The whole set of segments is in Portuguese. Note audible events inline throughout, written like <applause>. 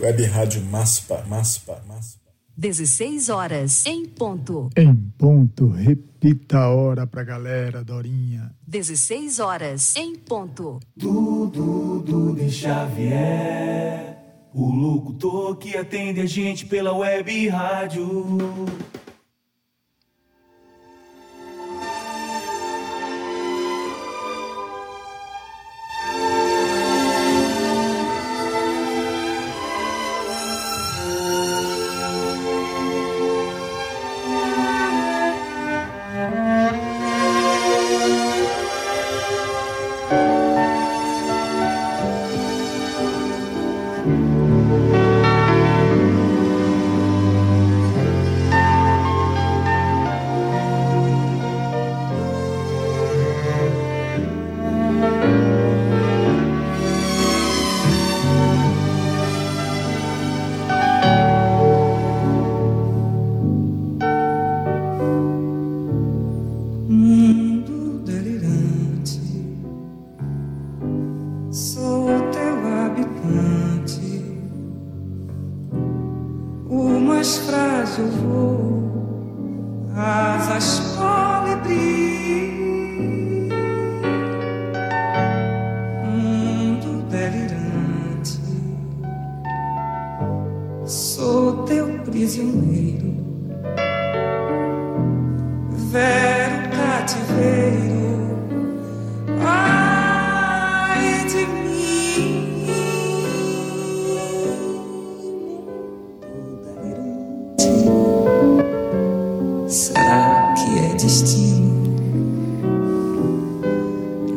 Web Rádio Maspa, Maspa, Maspa. 16 horas em ponto. Em ponto, repita a hora pra galera, Dorinha. 16 horas em ponto. Dudu, Dudu Xavier, o locutor que atende a gente pela web rádio.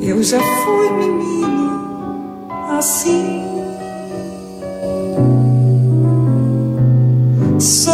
Eu já fui menino assim. Só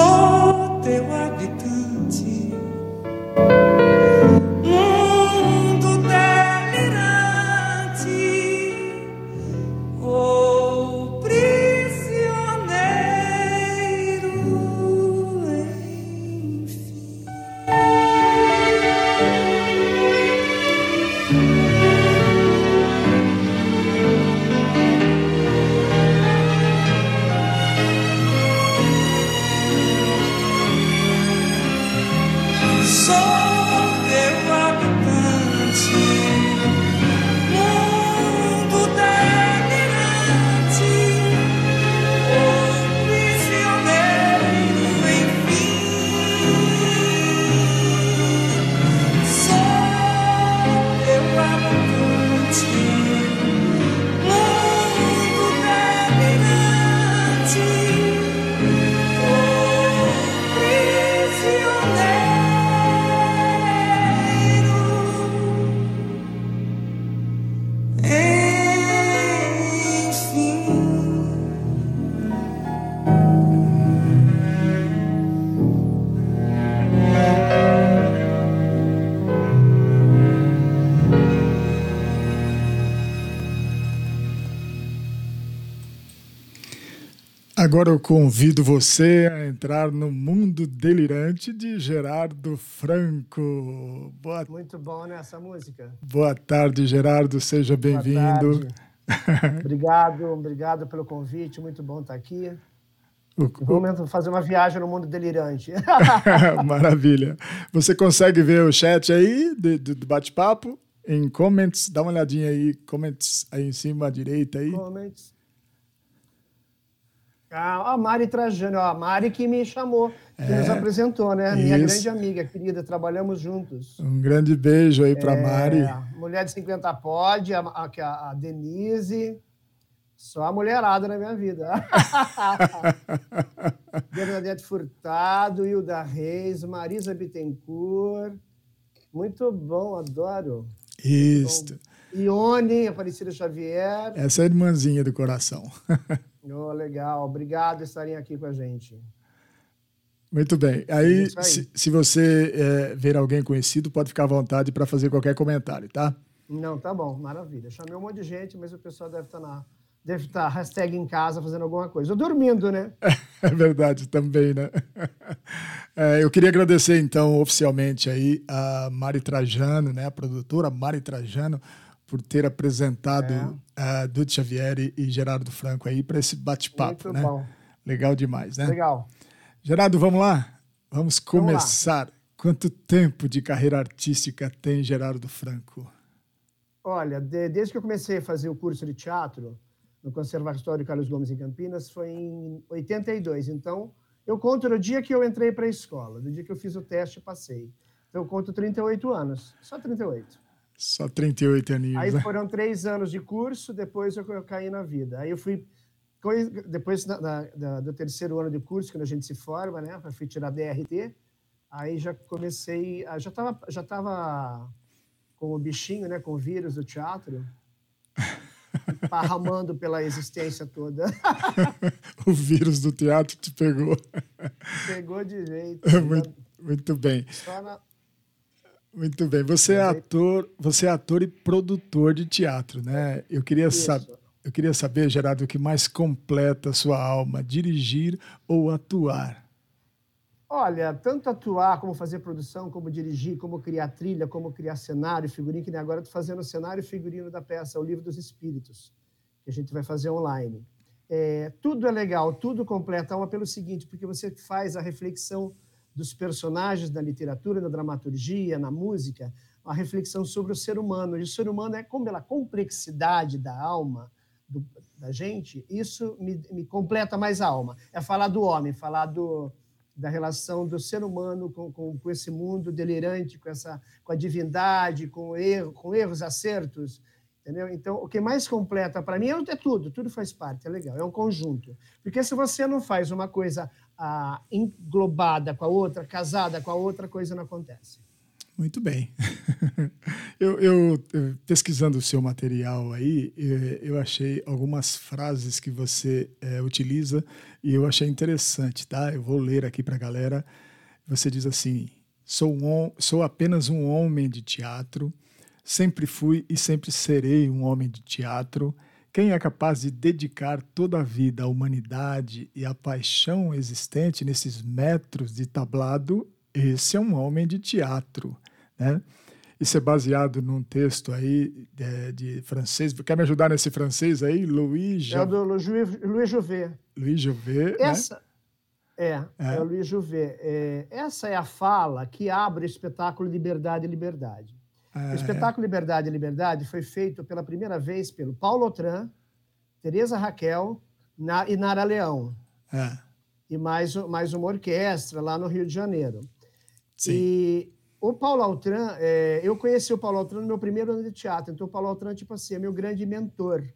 Agora eu convido você a entrar no mundo delirante de Gerardo Franco. Boa... Muito bom nessa música. Boa tarde, Gerardo. Seja bem-vindo. obrigado, obrigado pelo convite. Muito bom estar aqui. O, Vamos fazer uma viagem no mundo delirante. <laughs> <laughs> Maravilha. Você consegue ver o chat aí do, do bate-papo? Em comments, dá uma olhadinha aí, comments aí em cima à direita aí. Comments. Ah, a Mari Trajano, a Mari que me chamou, que é, nos apresentou, né? Minha isso. grande amiga, querida, trabalhamos juntos. Um grande beijo aí para é, Mari. Mulher de 50 pode, a, a, a Denise, só a mulherada na minha vida. <laughs> Bernadette Furtado, Hilda Reis, Marisa Bittencourt. Muito bom, adoro. Isso. Ione, Aparecida Xavier. Essa é a irmãzinha do coração. <laughs> Oh, legal, obrigado por estarem aqui com a gente. Muito bem. Aí, aí. Se, se, você é, ver alguém conhecido, pode ficar à vontade para fazer qualquer comentário, tá? Não, tá bom, maravilha. Chamei um monte de gente, mas o pessoal deve estar tá na. Deve estar tá hashtag em casa fazendo alguma coisa. Ou dormindo, né? <laughs> É verdade, também, né? É, eu queria agradecer, então, oficialmente aí a Mari Trajano, né? A produtora Mari Trajano por ter apresentado é. uh, Dudu Xavier e Gerardo Franco aí para esse bate-papo, né? Bom. Legal demais, né? Legal. Gerardo, vamos lá? Vamos começar. Vamos Quanto tempo de carreira artística tem Gerardo Franco? Olha, de, desde que eu comecei a fazer o curso de teatro no Conservatório Carlos Gomes em Campinas, foi em 82. Então, eu conto no dia que eu entrei para a escola, no dia que eu fiz o teste e passei. Então, eu conto 38 anos, só 38. Só 38 aninhos. Aí né? foram três anos de curso, depois eu, eu caí na vida. Aí eu fui, depois do terceiro ano de curso, quando a gente se forma, né, eu fui tirar DRT, aí já comecei, já estava já tava com o bichinho, né, com o vírus do teatro, <laughs> parramando pela existência toda. <laughs> o vírus do teatro te pegou. Pegou de jeito. muito, muito bem. Na... Muito bem. Você é ator, você é ator e produtor de teatro, né? Eu queria saber, eu queria saber, Gerardo, o que mais completa a sua alma, dirigir ou atuar? Olha, tanto atuar, como fazer produção, como dirigir, como criar trilha, como criar cenário, figurino, que nem agora estou fazendo o cenário e figurino da peça O Livro dos Espíritos, que a gente vai fazer online. É, tudo é legal, tudo completa a alma pelo seguinte, porque você faz a reflexão dos personagens da literatura, na dramaturgia, na música, a reflexão sobre o ser humano. E o ser humano é como pela complexidade da alma do, da gente, isso me, me completa mais a alma. É falar do homem, falar do, da relação do ser humano com, com, com, esse mundo delirante, com essa com a divindade, com erro, com erros, acertos, entendeu? Então, o que mais completa para mim é, tudo, tudo faz parte, é legal, é um conjunto. Porque se você não faz uma coisa ah, englobada com a outra, casada com a outra, coisa não acontece. Muito bem. <laughs> eu, eu, pesquisando o seu material aí, eh, eu achei algumas frases que você é, utiliza e eu achei interessante, tá? Eu vou ler aqui para a galera. Você diz assim: sou, um, sou apenas um homem de teatro, sempre fui e sempre serei um homem de teatro. Quem é capaz de dedicar toda a vida à humanidade e à paixão existente nesses metros de tablado, esse é um homem de teatro. Né? Isso é baseado num texto aí de, de, francês. Quer me ajudar nesse francês aí? Louis... É o do Louis, Jouvet. Louis Jouvet, né? Essa, né? É, é, é o Louis Jouvet. É, essa é a fala que abre o espetáculo Liberdade e Liberdade. É. O espetáculo Liberdade e Liberdade foi feito pela primeira vez pelo Paulo Otran, Teresa Raquel na, e Nara Leão. É. E mais, mais uma orquestra lá no Rio de Janeiro. Sim. E o Paulo Altran, é, eu conheci o Paulo Altran no meu primeiro ano de teatro, então o Paulo Altran, tipo assim, é meu grande mentor.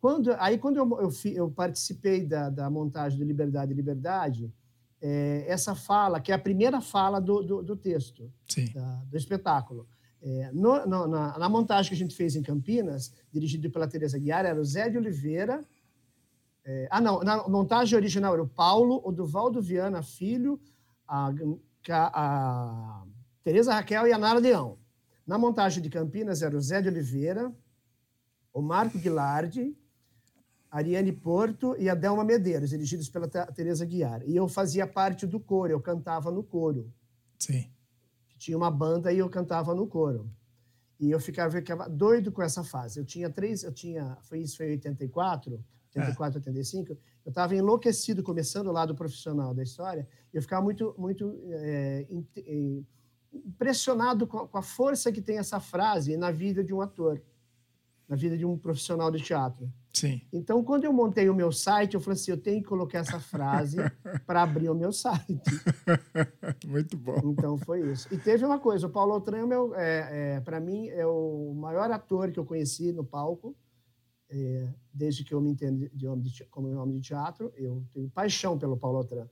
Quando, aí, quando eu, eu, eu participei da, da, montagem do Liberdade e Liberdade, é, essa fala, que é a primeira fala do, do, do texto, da, do espetáculo, é, no, no, na, na, montagem que a gente fez em Campinas, dirigido pela Teresa Guiar, era o Zé de Oliveira. É, ah, não, na montagem original era o Paulo, o Duvaldo Viana Filho, a, a Tereza Raquel e a Nara Leão. Na montagem de Campinas era o Zé de Oliveira, o Marco Guilardi, Ariane Porto e a Delma Medeiros, dirigidos pela Tereza Guiar. E eu fazia parte do coro, eu cantava no coro. Sim. Tinha uma banda e eu cantava no coro. E eu ficava, ficava doido com essa fase. Eu tinha três, eu tinha, foi isso foi em 84, 84, é. 85. Eu estava enlouquecido começando o lado profissional da história. Eu ficava muito, muito é, impressionado com a força que tem essa frase na vida de um ator, na vida de um profissional de teatro. Sim. Então, quando eu montei o meu site, eu falei assim: eu tenho que colocar essa frase <laughs> para abrir o meu site. <laughs> Muito bom. Então, foi isso. E teve uma coisa: o Paulo Altran, é, é, é para mim, é o maior ator que eu conheci no palco. É, desde que eu me entendo de homem de, como homem de teatro, eu tenho paixão pelo Paulo Altran.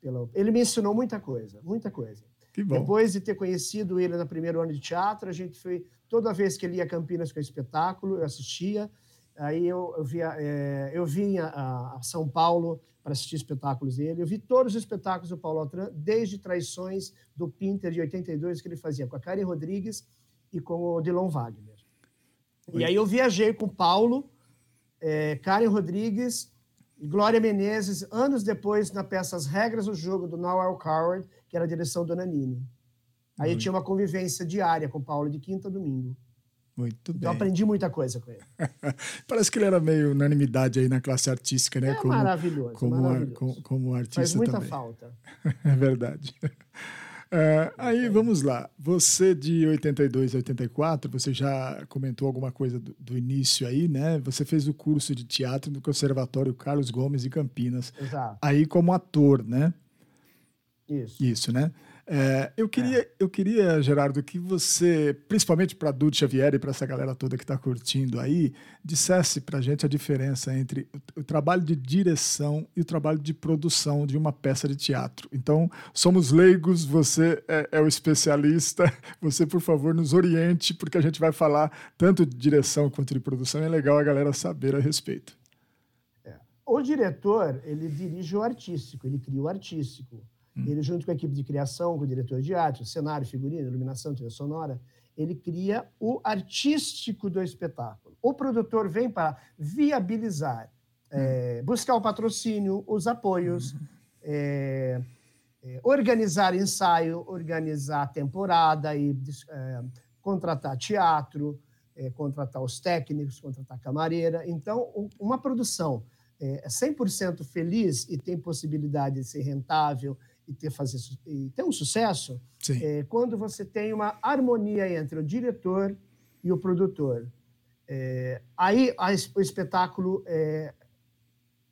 Pelo, ele me ensinou muita coisa, muita coisa. Depois de ter conhecido ele no primeiro ano de teatro, a gente foi. Toda vez que ele ia a Campinas com o espetáculo, eu assistia. Aí eu, eu, via, é, eu vinha a, São Paulo para assistir espetáculos dele. Eu vi todos os espetáculos do Paulo Altran, desde Traições do Pinter de 82, que ele fazia com a Karen Rodrigues e com o Dilon Wagner. E aí eu viajei com o Paulo, é, Karen Rodrigues e Glória Menezes, anos depois, na peça As Regras do Jogo, do Noel Coward, era a direção do Nanini. Aí eu tinha uma convivência diária com o Paulo, de quinta a domingo. Muito bem. Então aprendi muita coisa com ele. <laughs> Parece que ele era meio unanimidade aí na classe artística, né? É maravilhoso, Como, maravilhoso. como, como artista Faz muita também. falta. <laughs> É verdade. É, aí vamos lá. Você de 82 a 84, você já comentou alguma coisa do, do início aí, né? Você fez o curso de teatro no Conservatório Carlos Gomes de Campinas. Exato. Aí como ator, né? Isso. Isso, né? É, eu, queria, eu queria, Gerardo, que você, principalmente para Dudu Xavier e para essa galera toda que está curtindo aí, dissesse para a gente a diferença entre o, o trabalho de direção e o trabalho de produção de uma peça de teatro. Então, somos leigos, você é, é o especialista, <laughs> você, por favor, nos oriente, porque a gente vai falar tanto de direção quanto de produção, e é legal a galera saber a respeito. O diretor, ele dirige o artístico, ele cria o artístico. Ele, junto com a equipe de criação, com o diretor de arte, o cenário, figurino, iluminação, trilha sonora, ele cria o artístico do espetáculo. O produtor vem para viabilizar, é, buscar o patrocínio, os apoios, é, é, organizar ensaio, organizar temporada e contratar teatro, contratar os técnicos, contratar camareira. Então, um- uma produção é 100% feliz e tem possibilidade de ser rentável e ter, fazer, e ter um sucesso, é quando você tem uma harmonia entre o diretor e o produtor. É, aí a o espetáculo é,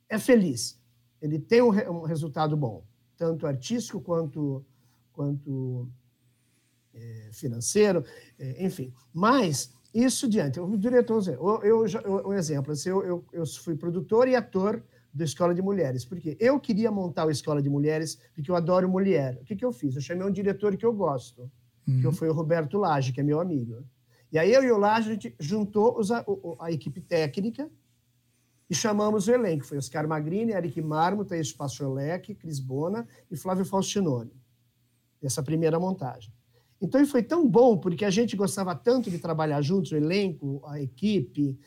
é feliz. Ele tem um, um resultado bom, tanto artístico quanto, quanto é, financeiro, é, enfim. Mas isso diante. O diretor, eu, eu- um exemplo, assim, eu, eu, eu fui produtor e ator da Escola de Mulheres, porque eu queria montar a Escola de Mulheres, porque eu adoro mulher. O que, que eu fiz? Eu chamei um diretor que eu gosto, que foi o Roberto Lage, que é meu amigo. E aí eu e o Lage, a gente juntou os, a, a equipe técnica e chamamos o elenco. Foi Oscar Magrini, Eric Marmo, Thaís Paciolec, Cris Bona e Flávio Faustinoni. Essa primeira montagem. Então, e foi tão bom, porque a gente gostava tanto de trabalhar juntos, o elenco, a equipe,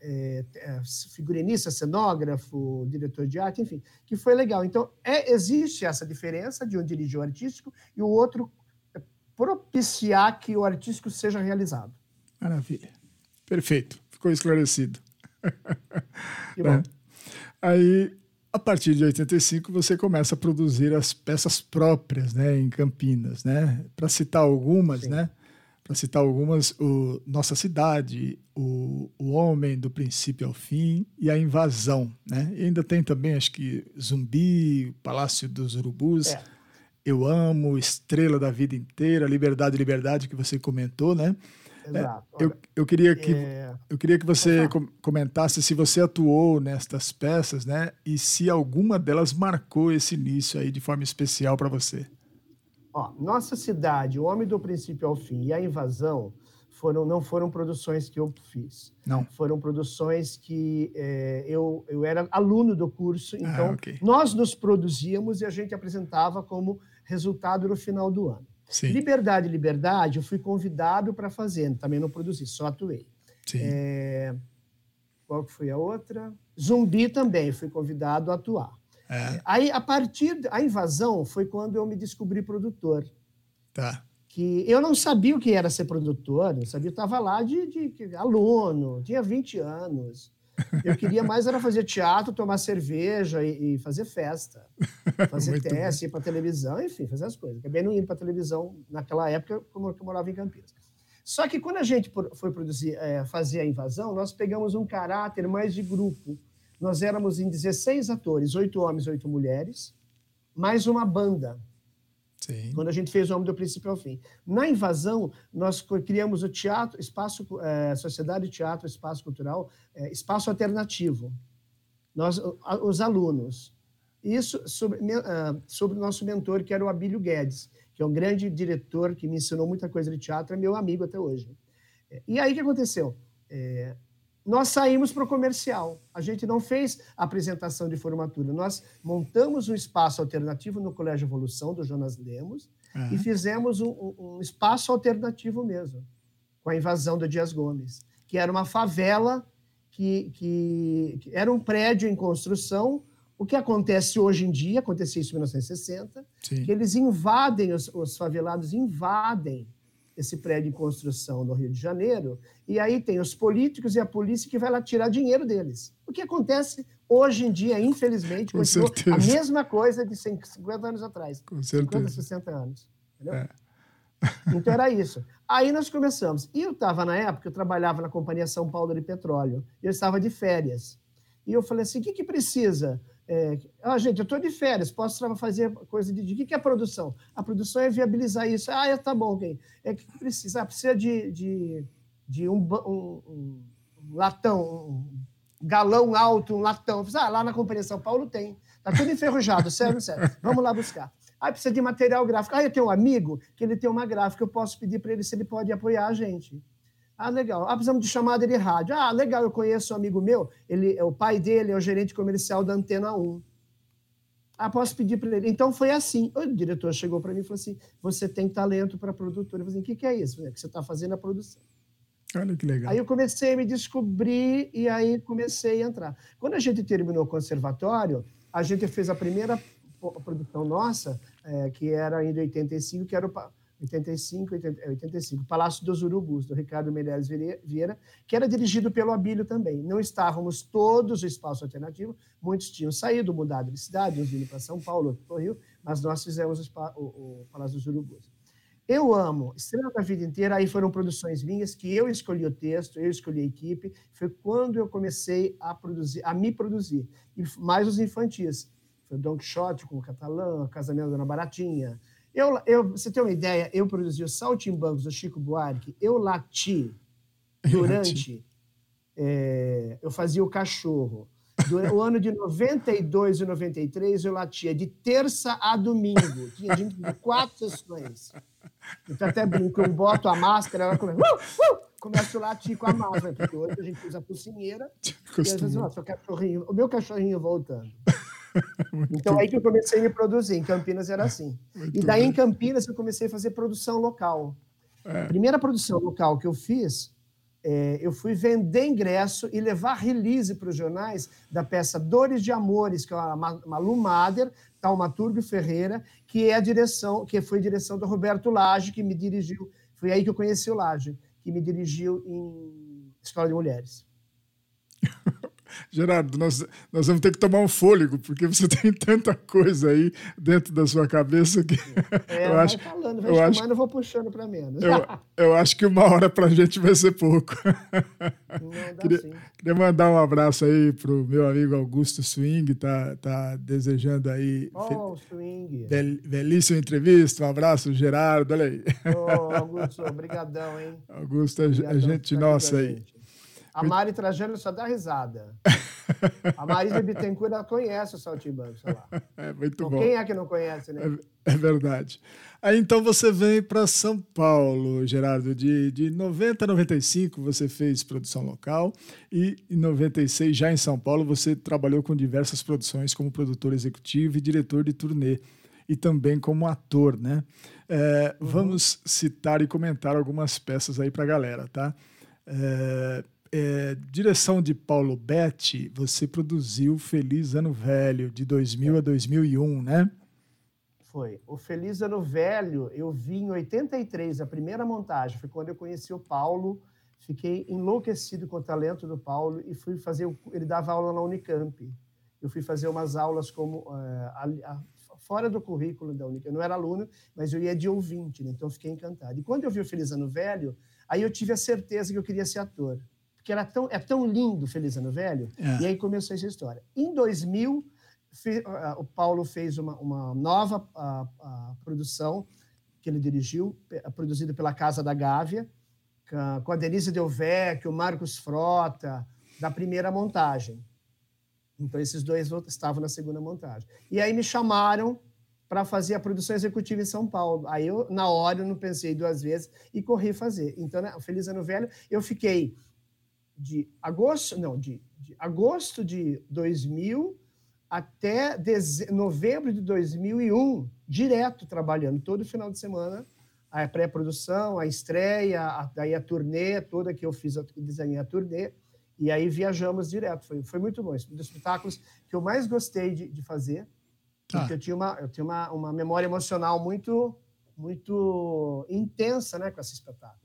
é, é, figurinista, cenógrafo, diretor de arte, enfim, que foi legal. Então, é, existe essa diferença de um dirigir o artístico e o outro é, propiciar que o artístico seja realizado. Maravilha. Perfeito. Ficou esclarecido. Que <laughs> né? Aí, a partir de 85, você começa a produzir as peças próprias, né, em Campinas, né? Para citar algumas, Sim. né? Para citar algumas, o Nossa Cidade, o, o Homem do Princípio ao Fim e a Invasão, né? E ainda tem também, acho que Zumbi, Palácio dos Urubus, É. Eu Amo, Estrela da Vida Inteira, Liberdade, Liberdade, que você comentou, né? Exato. Eu, Olha, eu queria que é, eu queria que você com- comentasse se você atuou nestas peças, né? E se alguma delas marcou esse início aí de forma especial para você. Ó, Nossa Cidade, O Homem do Princípio ao Fim e A Invasão foram, não foram produções que eu fiz. Não. Foram produções que eh, eu, eu era aluno do curso, então Ah, ok. nós nos produzíamos e a gente apresentava como resultado no final do ano. Sim. Liberdade, Liberdade, eu fui convidado para fazer, também não produzi, só atuei. Sim. É, qual que foi a outra? Zumbi também, fui convidado a atuar. É, Aí, a partir da invasão, foi quando eu me descobri produtor. tá. Que eu não sabia o que era ser produtor, não sabia, eu estava lá de, de- de aluno, tinha 20 anos. Eu queria mais era fazer teatro, tomar cerveja e, e fazer festa, <laughs> fazer teste, ir para televisão, enfim, fazer as coisas. Acabei não indo para televisão naquela época, como eu morava em Campinas. Só que quando a gente foi produzir, eh, fazer a invasão, nós pegamos um caráter mais de grupo. Nós éramos em 16 atores, oito homens, oito mulheres, mais uma banda Sim. quando a gente fez o Homem do Princípio ao Fim. Na invasão, nós criamos o teatro, espaço, eh, Sociedade de Teatro, Espaço Cultural, eh, Espaço Alternativo. Nós, os alunos. Isso sobre, ah, sobre o nosso mentor, que era o Abílio Guedes, que é um grande diretor que me ensinou muita coisa de teatro, é meu amigo até hoje. E aí o que aconteceu? Eh, nós saímos para o comercial. A gente não fez apresentação de formatura. Nós montamos um espaço alternativo no Colégio Evolução, do Jonas Lemos, Ah, e fizemos um, um- um espaço alternativo mesmo, com a invasão do Dias Gomes, que era uma favela, que, que, que era um prédio em construção. O que acontece hoje em dia, acontecia isso em 1960, sim. que eles invadem, os, os favelados invadem esse prédio em construção no Rio de Janeiro, e aí tem os políticos e a polícia que vai lá tirar dinheiro deles. O que acontece hoje em dia, infelizmente, Com continua certeza. a mesma coisa de 50 anos atrás. Com 50, certeza. 60 anos. Entendeu? É. Então era isso. Aí nós começamos. E eu estava, na época, eu trabalhava na Companhia São Paulo de Petróleo. Eu estava de férias. E eu falei assim: o que, que precisa? É, ah, gente, eu estou de férias, posso fazer coisa de. O que, é produção? A produção é viabilizar isso. Ah, é, tá bom, ok. É que precisa? Ah, precisa de, de, de um, um- um- latão, um galão alto, um latão. Ah, lá na Companhia São Paulo tem. Tá tudo enferrujado, sério, sério. Vamos lá buscar. Ah, precisa de material gráfico. Ah, eu tenho um amigo que ele tem uma gráfica, eu posso pedir para ele se ele pode apoiar a gente. Ah, legal. Ah, precisamos de chamada de rádio. Ah, legal, eu conheço um amigo meu, ele, o pai dele é o gerente comercial da Antena 1. Ah, posso pedir para ele. Então foi assim. O diretor chegou para mim e falou assim: você tem talento para produtora. Eu falei assim: o que, que é isso? Falei, "É que você está fazendo a produção. Olha que legal. Aí eu comecei a me descobrir e aí comecei a entrar. Quando a gente terminou o conservatório, a gente fez a primeira produção nossa, eh, que era ainda 85, que era o 85, 80, é, 85, Palácio dos Urubus, do Ricardo Meirelles Vieira, que era dirigido pelo Abílio também. Não estávamos todos no espaço alternativo, muitos tinham saído, mudado de cidade, uns vindo para São Paulo, outros para o Rio, mas nós fizemos o, o- o Palácio dos Urubus. Eu amo Estrela da Vida Inteira, aí foram produções minhas que eu escolhi o texto, eu escolhi a equipe, foi quando eu comecei a produzir, a me produzir, e mais os infantis. Foi Don Quixote com o Catalã, Casamento da Dona Baratinha. Eu, eu, você tem uma ideia, eu produzi os Saltimbancos do Chico Buarque, eu lati <laughs> durante, é, eu fazia o cachorro. O ano de 92 e 93, eu latia de terça a domingo. Tinha de quatro sessões. Então até brinco, eu boto a máscara, ela começa, uh, uh, começa a latir com a máscara, porque hoje a gente usa a focinheira, <laughs> e às vezes, Costuma. ó, seu cachorrinho, o meu cachorrinho voltando. <laughs> Então aí que eu comecei a me produzir. Em Campinas era assim. Muito E daí bem. em Campinas eu comecei a fazer produção local. É. Primeira produção local que eu fiz, é, eu fui vender ingresso e levar release para os jornais da peça Dores de Amores, que é a Ma- Malu Mader, Taumaturgo Ferreira, que é a direção, que foi direção do Roberto Lage, que me dirigiu. Foi aí que eu conheci o Lage, que me dirigiu em Escola de Mulheres. <laughs> Gerardo, nós, nós vamos ter que tomar um fôlego, porque você <laughs> tem tanta coisa aí dentro da sua cabeça que É, eu acho, falando, vai eu chamando, acho, eu vou puxando para menos. eu, eu acho que uma hora para a gente vai ser pouco. <laughs> Queria, sim. queria mandar um abraço aí pro meu amigo Augusto Swing, tá, tá desejando aí Oh, o swing. bel- belíssima entrevista. Um abraço, Gerardo. Olha aí. Ô, Augusto, obrigadão, hein? Augusto, a, a Obrigadão gente nossa aí. gente. A Mari Trajano só dá risada. <laughs> A Marisa Bittencourt, conhece o Saltimbanco, sei lá. <laughs> É muito Então, bom. quem é que não conhece, né? É, é verdade. Aí então você vem para São Paulo, Gerardo. De, de 90 a 95 você fez produção local e em 96, já em São Paulo, você trabalhou com diversas produções como produtor executivo e diretor de turnê. E também como ator, né? É, Vamos citar e comentar algumas peças aí para a galera, tá? É, é, direção de Paulo Betti, você produziu Feliz Ano Velho, de 2000 a 2001, né? Foi. O Feliz Ano Velho, eu vi em 83, a primeira montagem. Foi quando eu conheci o Paulo. Fiquei enlouquecido com o talento do Paulo e fui fazer. Ele dava aula na Unicamp. Eu fui fazer umas aulas como. eh, a- a- fora do currículo da Unicamp. Eu não era aluno, mas eu ia de ouvinte, né? então fiquei encantado. E quando eu vi o Feliz Ano Velho, aí eu tive a certeza que eu queria ser ator. Porque era tão, é tão lindo Feliz Ano Velho. É. E aí começou essa história. Em 2000, fe- ah, o Paulo fez uma, uma nova ah, ah, produção que ele dirigiu, pe- produzida pela Casa da Gávea, com a Denise Delvecchio, o Marcos Frota, da primeira montagem. Então, esses dois estavam na segunda montagem. E aí me chamaram para fazer a produção executiva em São Paulo. Aí, eu, na hora, eu não pensei duas vezes e corri fazer. Então, né, Feliz Ano Velho, eu fiquei de agosto, não, de, de agosto de 2000 até deze- novembro de 2001, direto trabalhando, todo final de semana, a pré-produção, a estreia, a, daí a turnê toda que eu fiz, eu desenhei a turnê, e aí viajamos direto. Foi, foi muito bom. Esse foi um dos espetáculos que eu mais gostei de, de fazer, Tá. porque eu tinha, uma, eu tinha uma, uma memória emocional muito muito intensa né, com esse espetáculo.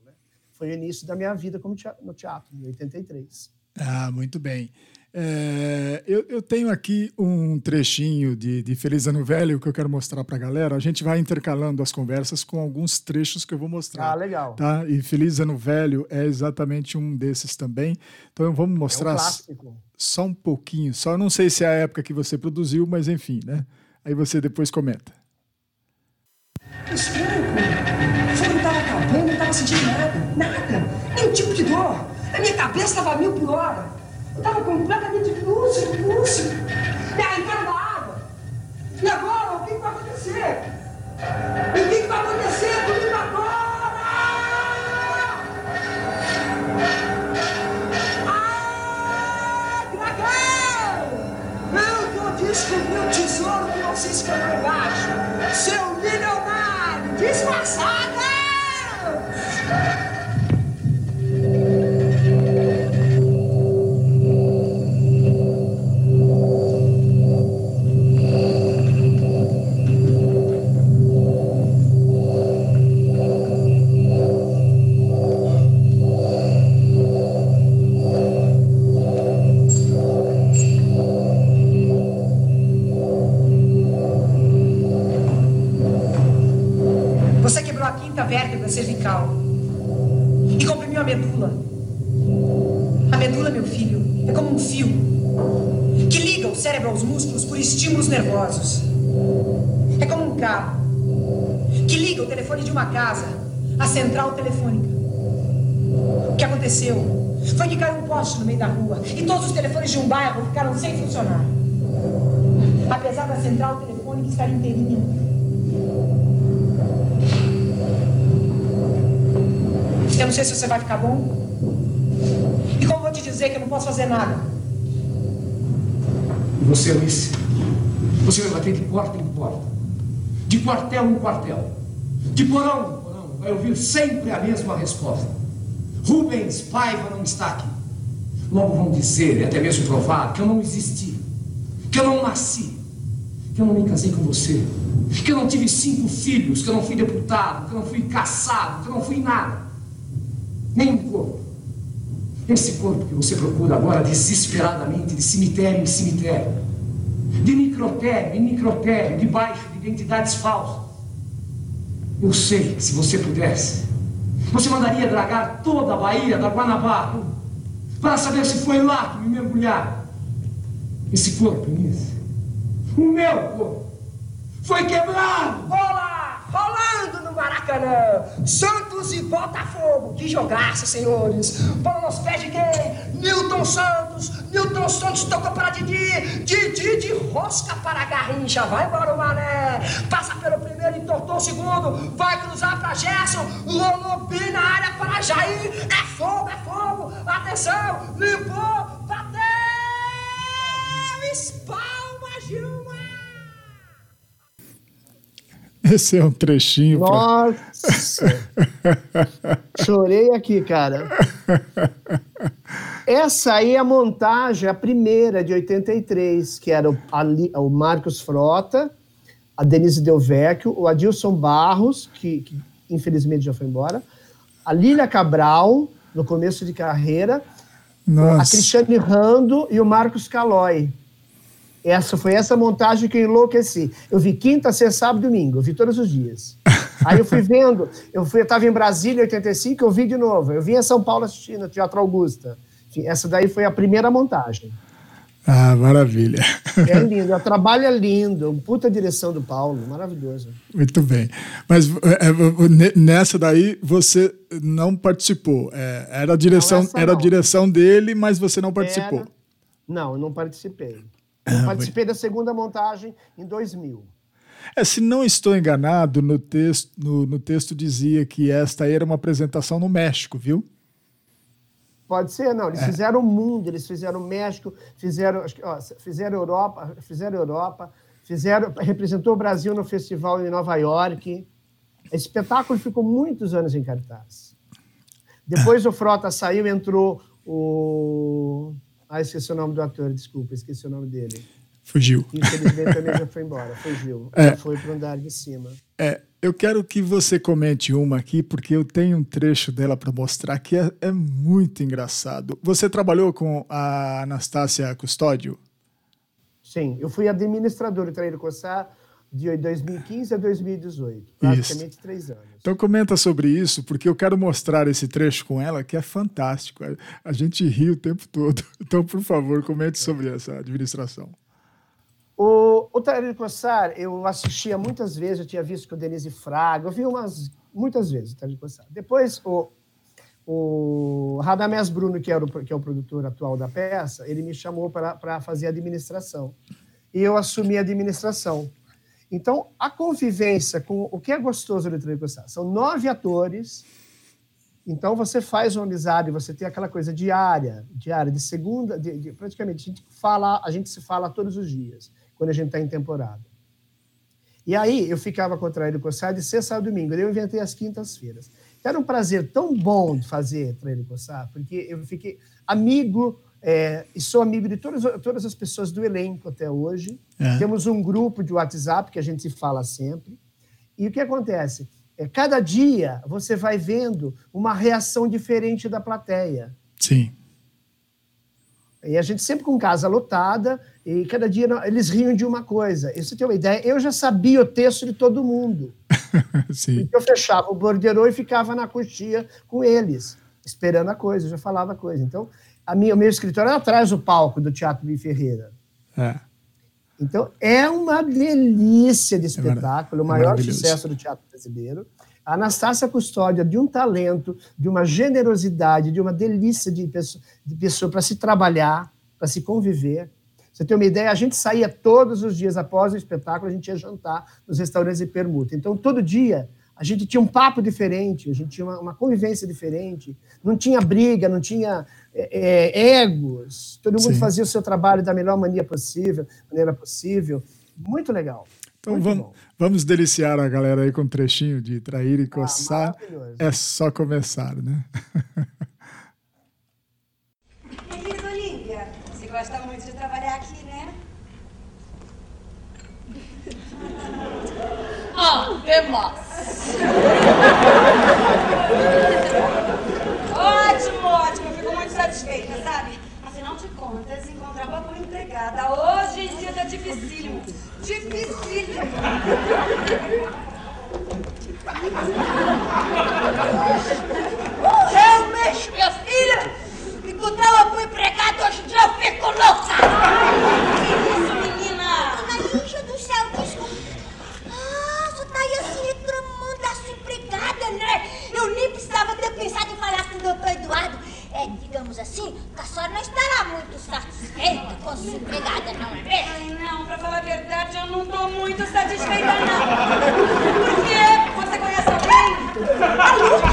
Foi o início da minha vida como teatro, no teatro, em 83. Ah, muito bem. É, eu, eu, tenho aqui um trechinho de, de Feliz Ano Velho que eu quero mostrar para a galera. A gente vai intercalando as conversas com alguns trechos que eu vou mostrar. Ah, legal. Tá? E Feliz Ano Velho é exatamente um desses também. Então vamos mostrar é um só um pouquinho. Só não sei se é a época que você produziu, mas enfim, né? Aí você depois comenta. Isso o fogo estava acabando, não estava sentindo nada, nada, nenhum tipo de dor. A minha cabeça estava mil por hora. Eu estava completamente lúcido, lúcido. Me arrancando da água. E agora, o que, vai acontecer? O que, vai acontecer comigo agora? Ah, dragão! Eu vou descobrir o tesouro que você escondeu embaixo. Milionário meio da rua e todos os telefones de um bairro ficaram sem funcionar. Apesar da central telefônica estar inteirinha. Eu não sei se você vai ficar bom. E como vou te dizer que eu não posso fazer nada? E você, Alice? Você vai bater de porta em porta, de quartel em quartel, de porão em porão, vai ouvir sempre a mesma resposta. Rubens Paiva não está aqui. Logo vão dizer, e até mesmo provar, que eu não existi, que eu não nasci, que eu não me casei com você, que eu não tive cinco filhos, que eu não fui deputado, que eu não fui caçado, que eu não fui nada nem um corpo. Esse corpo que você procura agora desesperadamente, de cemitério em cemitério, de necrotério em necrotério, debaixo de identidades falsas. Eu sei que se você pudesse, você mandaria dragar toda a Bahia da Guanabara para saber se foi lá que me mergulharam. Esse corpo, Inês, o meu corpo, foi quebrado. Olá! Rolando no Maracanã! Santos e Botafogo. Que jogaço, senhores. Bola nos pés de quem? Newton Santos. Newton Santos tocou para Didi. Didi de rosca para Garrincha. Vai embora o Mané. Passa pelo primeiro, entortou o segundo. Vai cruzar para Gerson. Rolou na área para Jair. É fogo, é fogo. Atenção. Limpou. Bateu. Espalma, Gilmar. Esse é um trechinho. Nossa! <laughs> Chorei aqui, cara. Essa aí é a montagem, a primeira de 83, que era o, o Marcos Frota, a Denise Delvecchio, o Adilson Barros, que, que infelizmente já foi embora, a Lília Cabral, no começo de carreira, Nossa. a Cristiane Rando e o Marcos Calói. Essa foi essa montagem que eu enlouqueci. Eu vi quinta, sexta, sábado, domingo. Eu vi todos os dias. <laughs> Aí eu fui vendo. Eu fui, estava em Brasília, em 85, eu vi de novo. Eu vim a São Paulo assistindo, Teatro Augusta. Enfim, essa daí foi a primeira montagem. Ah, maravilha. É lindo, o trabalho é lindo, puta direção do Paulo, maravilhoso. Muito bem. Mas é, é nessa daí você não participou. É, era a direção, não, era a direção dele, mas você não participou. Era... Não, eu não participei. Eu ah, participei da segunda montagem em 2000. É, se não estou enganado, no texto, no, no texto dizia que esta era uma apresentação no México, viu? Pode ser, não. Eles é. fizeram o mundo, eles fizeram o México, fizeram, ó, fizeram Europa, fizeram Europa, fizeram, representou o Brasil no festival em Nova York. Esse espetáculo ficou muitos anos em cartaz. Depois o Frota saiu, entrou o ah, esqueci o nome do ator, desculpa, esqueci o nome dele. Fugiu. Infelizmente também já foi embora, fugiu. É. Já foi para o andar de cima. É, Eu quero que você comente uma aqui, porque eu tenho um trecho dela para mostrar que é, é, muito engraçado. Você trabalhou com a Anastácia Custódio? Sim, eu fui administrador do Traíra Coçar de 2015 a 2018, praticamente isso. três anos. Então comenta sobre isso, porque eu quero mostrar esse trecho com ela, que é fantástico. A gente ri o tempo todo. <laughs> Então, por favor, comente sobre essa administração. O, o Tarek Cossar, eu assistia muitas vezes, eu tinha visto com o Denise Fraga, eu vi umas, muitas vezes o Tarek Cossar. Depois, o, o Radamés Bruno, que, era o, que é o produtor atual da peça, ele me chamou para fazer administração. E eu assumi a administração. Então, a convivência com o que é gostoso do Cossar são nove atores, então você faz uma amizade, você tem aquela coisa diária, diária, de segunda, de, de, praticamente a gente fala, a gente se fala todos os dias quando a gente está em temporada. E aí eu ficava com o Coçar de sexta a domingo. eu inventei as quintas-feiras. Era um prazer tão bom de fazer Traíra Coçar, porque eu fiquei amigo é, e sou amigo de todas, todas as pessoas do elenco até hoje. É. Temos um grupo de WhatsApp que a gente se fala sempre. E o que acontece? É, cada dia você vai vendo uma reação diferente da plateia. Sim. E a gente sempre com casa lotada, e cada dia eles riam de uma coisa. E você tem uma ideia, eu já sabia o texto de todo mundo. <laughs> Sim. eu fechava o borderô e ficava na coxia com eles, esperando a coisa, eu já falava a coisa. Então, a minha, o meu escritório era atrás do palco do Teatro de Ferreira. É. Então, é uma delícia de é espetáculo, é o maior sucesso do teatro brasileiro. A Anastácia Custódia, de um talento, de uma generosidade, de uma delícia de pessoa, de pessoa para se trabalhar, para se conviver. Você tem uma ideia? A gente saía todos os dias após o espetáculo, a gente ia jantar nos restaurantes de permuta. Então, todo dia, a gente tinha um papo diferente, a gente tinha uma, uma convivência diferente, não tinha briga, não tinha é, é, egos, todo mundo Sim. fazia o seu trabalho da melhor maneira possível, maneira possível. Muito legal. Então vamos, vamos deliciar a galera aí com um trechinho de trair e ah, coçar. Ah, é só começar, né? <laughs> Querida Olivia, você gosta muito de trabalhar aqui, né? <laughs> Ah, demais! <laughs> ótimo, ótimo, eu fico muito satisfeita, sabe? De contas, encontrar uma empregada hoje em dia tá dificílimo dificílimo. Realmente, minha filha, encontrar uma boa empregada hoje em dia eu fico louca. Que isso, menina? Dona do céu, desculpa. Ah, você tá aí assim reclamando da sua empregada, né? Eu nem precisava ter pensado em falar com o doutor Eduardo. É, digamos assim, que a senhora não estará muito satisfeita com sua empregada, não é mesmo? Ai, não, pra falar a verdade, eu não tô muito satisfeita, não. Por quê? Você conhece alguém? A Luke.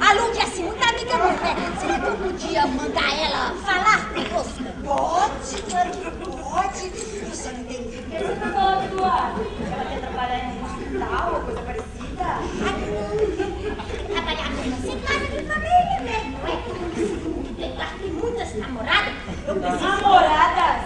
A Luke é assim, muita amiga minha, né? Será que eu podia mandar ela falar conosco? Pode, claro que pode. Você não tem Você tá falando do ar? Ela quer trabalhar em um hospital ou coisa parecida? Ah, não. Trabalhar com você, casa de família mesmo, não é? Tem muitas namoradas.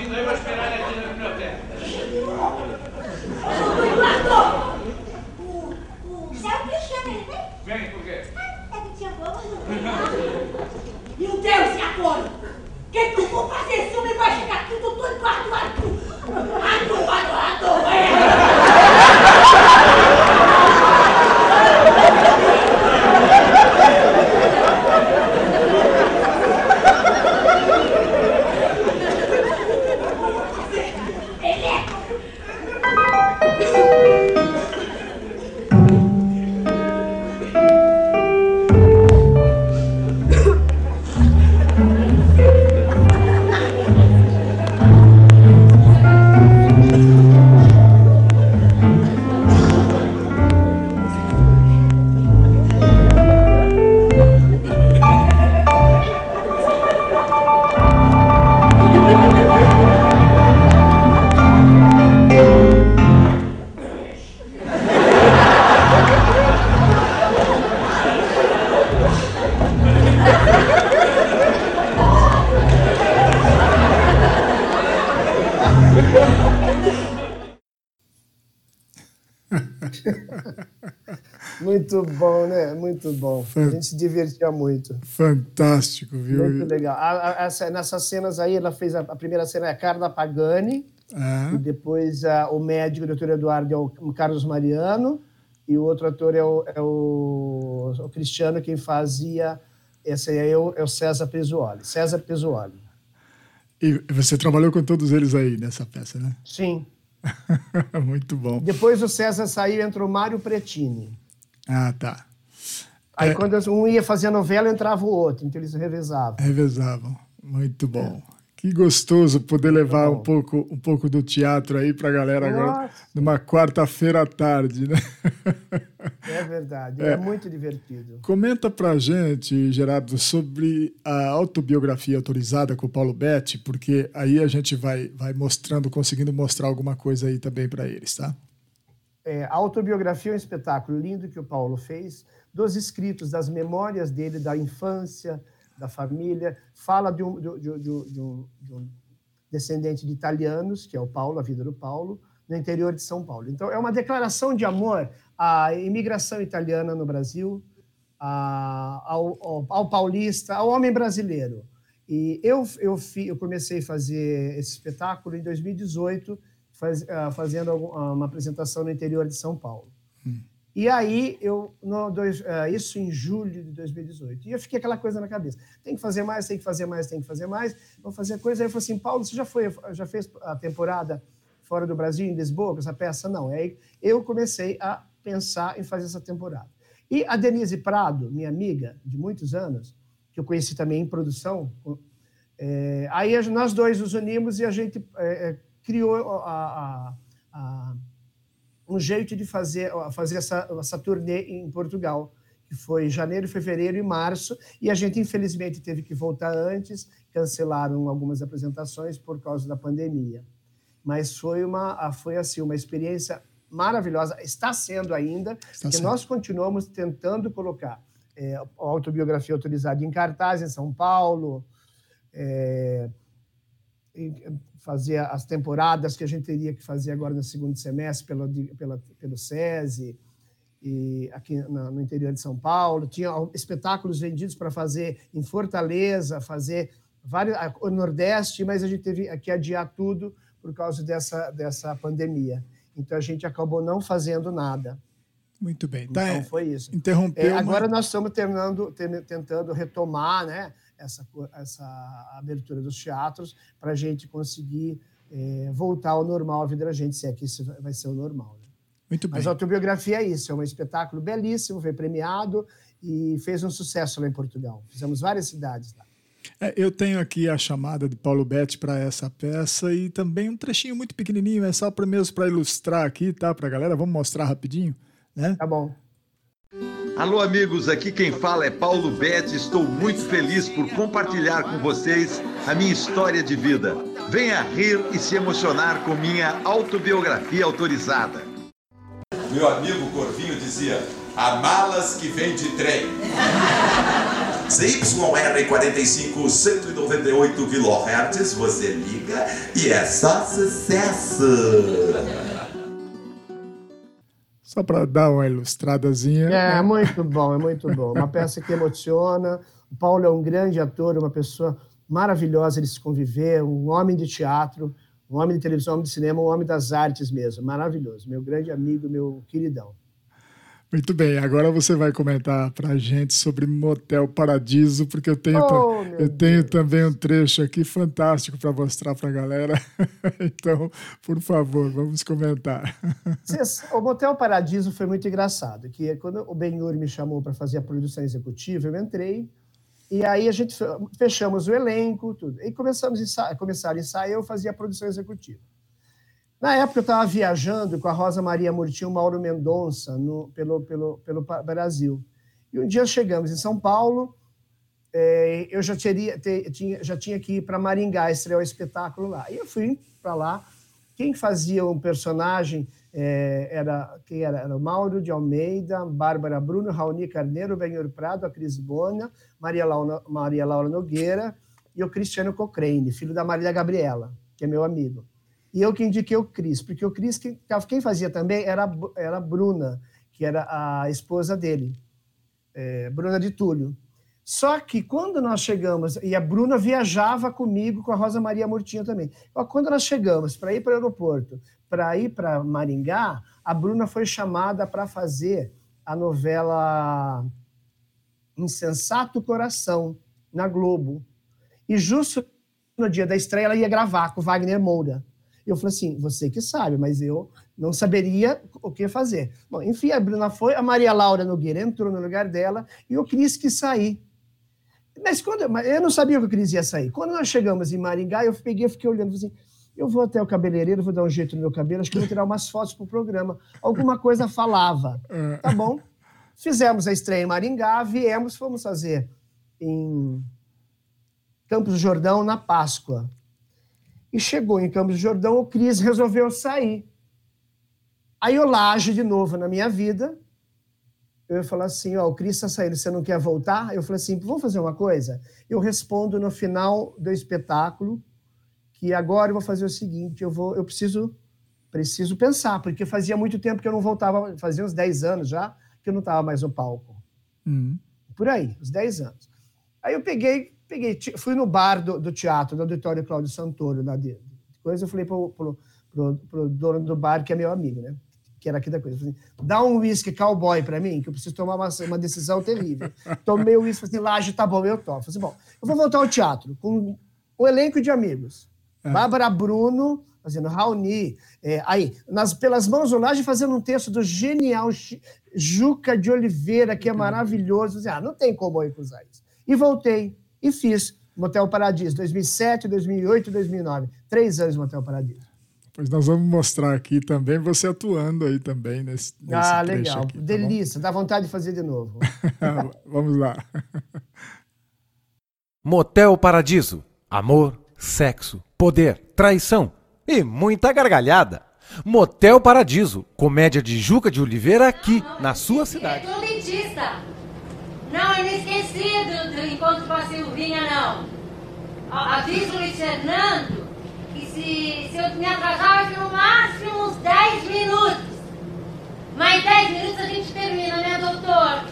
Cristiano tá vindo aí, eu vou esperar ele aqui na biblioteca. Muito bom, né? Muito bom. A gente se divertia muito. Fantástico, viu? Muito legal. A- a- essa- nessas cenas aí, ela fez a, a primeira cena é a Carla Pagani, Ah, e depois o médico, o doutor Eduardo, é o Carlos Mariano, e o outro ator é o, é o- o Cristiano, quem fazia. Esse aí é o, é o César Pesuoli. César Pesuoli. e você trabalhou com todos eles aí nessa peça, né? Sim. <laughs> Muito bom. Depois o César saiu, entrou o Mário Pretini. Ah, tá. Aí É. quando um ia fazer a novela, entrava o outro, então eles revezavam. Revezavam. Muito bom. Que gostoso poder levar um pouco, um pouco do teatro aí para a galera agora, Nossa. numa quarta-feira à tarde, né? É verdade, <laughs> É. é, muito divertido. Comenta pra gente, Gerardo, sobre a autobiografia autorizada com o Paulo Betti, porque aí a gente vai, vai mostrando, conseguindo mostrar alguma coisa aí também para eles, tá? É, autobiografia é um espetáculo lindo que o Paulo fez, dos escritos, das memórias dele, da infância, da família. Fala de um, de, de- de- um- um descendente de italianos, que é o Paulo, a vida do Paulo, no interior de São Paulo. Então, é uma declaração de amor à imigração italiana no Brasil, a- ao, ao- ao paulista, ao homem brasileiro. E eu, eu, fi- eu comecei a fazer esse espetáculo em 2018, faz- ah, fazendo ah, uma apresentação no interior de São Paulo. E aí, eu, no dois, ah, isso em julho de 2018. E eu fiquei aquela coisa na cabeça: tem que fazer mais, tem que fazer mais, tem que fazer mais. Vou fazer coisa. Aí eu falei assim: Paulo, você já, foi, já fez a temporada fora do Brasil, em Lisboa, com essa peça? Não. Aí eu comecei a pensar em fazer essa temporada. E a Denise Prado, minha amiga de muitos anos, que eu conheci também em produção, é, aí nós dois nos unimos e a gente é, é, criou a- a- a- um jeito de fazer, fazer essa, essa turnê em Portugal, que foi janeiro, fevereiro e março, e a gente, infelizmente, teve que voltar antes, cancelaram algumas apresentações por causa da pandemia. Mas foi uma, foi assim, uma experiência maravilhosa, está sendo ainda, porque sendo. nós continuamos tentando colocar é, a autobiografia autorizada em cartaz em São Paulo, é, fazer as temporadas que a gente teria que fazer agora no segundo semestre pelo, pela, pelo SESI, e aqui na- no interior de São Paulo. Tinha espetáculos vendidos para fazer em Fortaleza, fazer vários, o Nordeste, mas a gente teve que adiar tudo por causa dessa, dessa pandemia. Então a gente acabou não fazendo nada. Muito bem. Tá, Então é, foi isso. Interrompeu. É, uma- agora nós estamos terminando, tentando retomar né, essa, essa abertura dos teatros para a gente conseguir é, voltar ao normal a vida da gente, se é que isso vai ser o normal. Né? Muito bem. Mas a autobiografia é isso, é um espetáculo belíssimo, foi premiado e fez um sucesso lá em Portugal. Fizemos várias cidades lá. É, eu tenho aqui a chamada de Paulo Betti para essa peça e também um trechinho muito pequenininho, é só para mesmo para ilustrar aqui, tá, para a galera. Vamos mostrar rapidinho, né? Tá bom. Alô, amigos, aqui quem fala é Paulo Betti. Estou muito feliz por compartilhar com vocês a minha história de vida. Venha rir e se emocionar com minha autobiografia autorizada. Meu amigo Corvinho dizia: há malas que vem de trem. CYR45 198 kHz, você liga e é só sucesso. Só para dar uma ilustradazinha. É, né? muito bom, é muito bom. Uma peça que emociona. O Paulo é um grande ator, uma pessoa maravilhosa de se conviver, um homem de teatro, um homem de televisão, um homem de cinema, um homem das artes mesmo. Maravilhoso. Meu grande amigo, meu queridão. Muito bem, agora você vai comentar para a gente sobre Motel Paradiso, porque eu tenho, Oh, eu tenho também um trecho aqui fantástico para mostrar para a galera. <laughs> então, por favor, vamos comentar. <laughs> O Motel Paradiso foi muito engraçado, que é quando o Benhur me chamou para fazer a produção executiva, eu entrei, e aí a gente fe- fechamos o elenco, tudo. E começamos a ensa- começaram a ensaiar, eu fazia a produção executiva. Na época, eu estava viajando com a Rosa Maria Murtinho e o Mauro Mendonça no- pelo, pelo, pelo Brasil. E um dia chegamos em São Paulo, eh, eu já, teria, te- tinha, já tinha que ir para Maringá estrear o espetáculo lá. E eu fui para lá. Quem fazia um personagem eh, era, quem era? era o Mauro de Almeida, Bárbara Bruno, Raoni Carneiro, Benhor Prado, a Cris Bona, Maria Laura, Maria Laura Nogueira e o Cristiano Cochrane, filho da Maria Gabriela, que é meu amigo. E eu que indiquei o Cris, porque o Cris, quem, fazia também era, era a Bruna, que era a esposa dele, é, Bruna de Túlio. Só que quando nós chegamos, e a Bruna viajava comigo com a Rosa Maria Murtinho também. Quando nós chegamos para ir para o aeroporto, para ir para Maringá, a Bruna foi chamada para fazer a novela Insensato Coração, na Globo. E justo no dia da estreia, ela ia gravar com Wagner Moura. Eu falei assim: você que sabe, mas eu não saberia o que fazer. Bom, enfim, a Bruna foi, a Maria Laura Nogueira entrou no lugar dela e o Cris quis sair. Mas quando mas eu não sabia que o Cris ia sair. Quando nós chegamos em Maringá, eu peguei e fiquei olhando assim. Eu vou até o cabeleireiro, vou dar um jeito no meu cabelo, acho que eu vou tirar umas fotos para o programa. Alguma coisa falava. Tá bom. Fizemos a estreia em Maringá, viemos, fomos fazer em Campos do Jordão na Páscoa. E chegou em Campos do Jordão, o Cris resolveu sair. Aí eu laje de novo na minha vida. Eu ia falar assim: ó, o Cris está saindo, você não quer voltar? Eu falei assim: vamos fazer uma coisa? Eu respondo no final do espetáculo que agora eu vou fazer o seguinte: eu, vou, eu preciso, preciso pensar, porque fazia muito tempo que eu não voltava, fazia uns 10 anos já, que eu não estava mais no palco. Hum. Por aí, uns 10 anos. Aí eu peguei, peguei fui no bar do, do teatro, do auditório Cláudio Santoro, lá de, coisa, eu falei pro, pro, pro, pro dono do bar, que é meu amigo, né? Que era aqui da coisa. Falei, assim, dá um uísque cowboy para mim, que eu preciso tomar uma, uma decisão terrível. <laughs> Tomei o uísque, falei assim, laje, tá bom, eu tomo. Falei assim, bom, eu vou voltar ao teatro com um elenco de amigos. Bárbara Bruno, fazendo Raoni. é, aí, nas, pelas mãos do Laje, fazendo um texto do genial Juca de Oliveira, que é maravilhoso. Falei, ah, não tem como eu usar isso. E voltei e fiz Motel Paradiso, 2007, 2008 2009. Três anos Motel Paradiso. Pois nós vamos mostrar aqui também você atuando aí também nesse, nesse ah, legal. aqui, tá bom? Delícia. Dá vontade de fazer de novo. <laughs> Vamos lá. <laughs> Motel Paradiso. Amor, sexo, poder, traição e muita gargalhada. Motel Paradiso, comédia de Juca de Oliveira aqui, na sua cidade. É. Não, eu não esqueci do, do encontro com a Silvinha, não. A- Avisa o Luiz Fernando que se, se eu me ser no máximo uns 10 minutos. Mais 10 minutos a gente termina, né, doutor?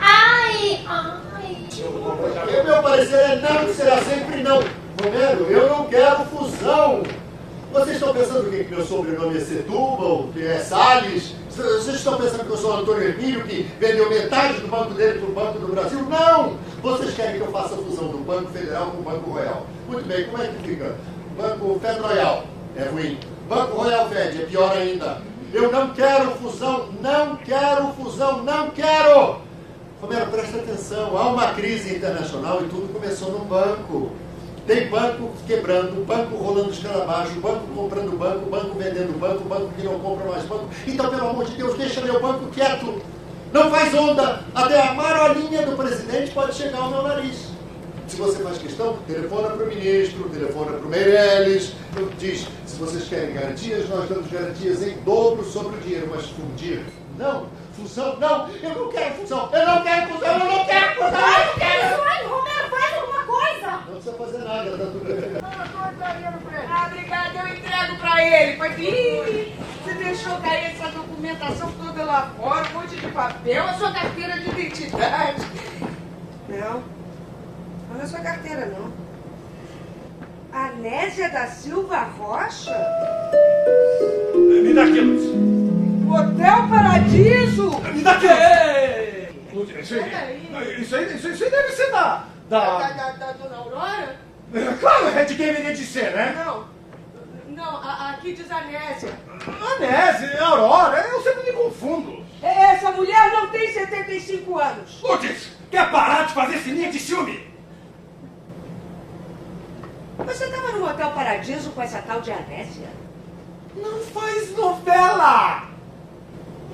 Ai, ai. O meu parecer é não, será sempre não. Romero, eu não quero fusão. Vocês estão pensando que meu sobrenome é Setúbal, que é Salles? Vocês estão pensando que eu sou o Antônio Hermílio, que vendeu metade do banco dele para o Banco do Brasil? Não! Vocês querem que eu faça a fusão do Banco Federal com o Banco Royal. Muito bem, como é que fica? Banco Fed Royal. é ruim. Banco Royal Ved é pior ainda. Eu não quero fusão, não quero fusão, não quero! Romero, presta atenção, há uma crise internacional e tudo começou num banco. Tem banco quebrando, banco rolando escala abaixo, banco comprando banco, banco vendendo banco, banco que não compra mais banco. Então, pelo amor de Deus, deixa meu banco quieto. Não faz onda. Até a marolinha do presidente pode chegar ao meu nariz. Se você faz questão, telefona para o ministro, telefona para o Meirelles, diz, se vocês querem garantias, nós damos garantias em dobro sobre o dinheiro, mas fundir, não. Fusão, não. Eu não quero fusão. Eu não quero fusão. Eu não quero fusão. Eu não quero. Romero, faz alguma coisa. Não precisa fazer nada, tá tudo bem. Ah, obrigada, eu entrego pra ele. Foi Ih, você deixou cair essa documentação toda lá fora, um monte de papel, a sua carteira de identidade. Não, não é sua carteira, não. Anésia da Silva Rocha? Me dá aquilo. Hotel Paradiso? Me dá aquilo. Isso aí, isso aí, isso aí deve ser da... Da, da... da, da Dona Aurora? <laughs> Claro, é de quem viria de ser, né? Não, não, a- aqui diz Anésia. Anese, Aurora, eu sempre me confundo. Essa mulher não tem 75 anos. Putz, quer parar de fazer sininho de ciúme? Você estava no Hotel Paradiso com essa tal de Anésia? Não faz novela!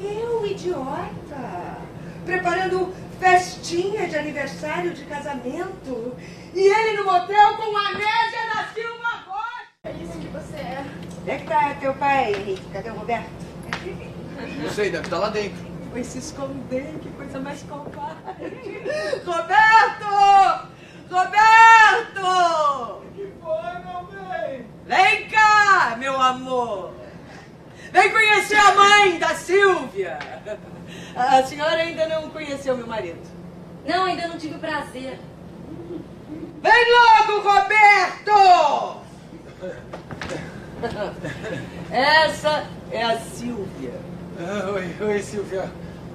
Eu, idiota! Preparando festinha de aniversário de casamento. E ele no motel com a Anésia da Silva Rocha! É isso que você é. Onde é que tá teu pai, Henrique? Cadê o Roberto? Não sei, deve estar lá dentro. Foi se esconder, que coisa mais covarde. Roberto! Roberto! Que foi, meu bem? Vem cá, meu amor! Vem conhecer a mãe da Silvia! A senhora ainda não conheceu meu marido? Não, ainda não tive o prazer. Vem logo, Roberto! Essa é a Silvia. Ah, oi, oi, Silvia.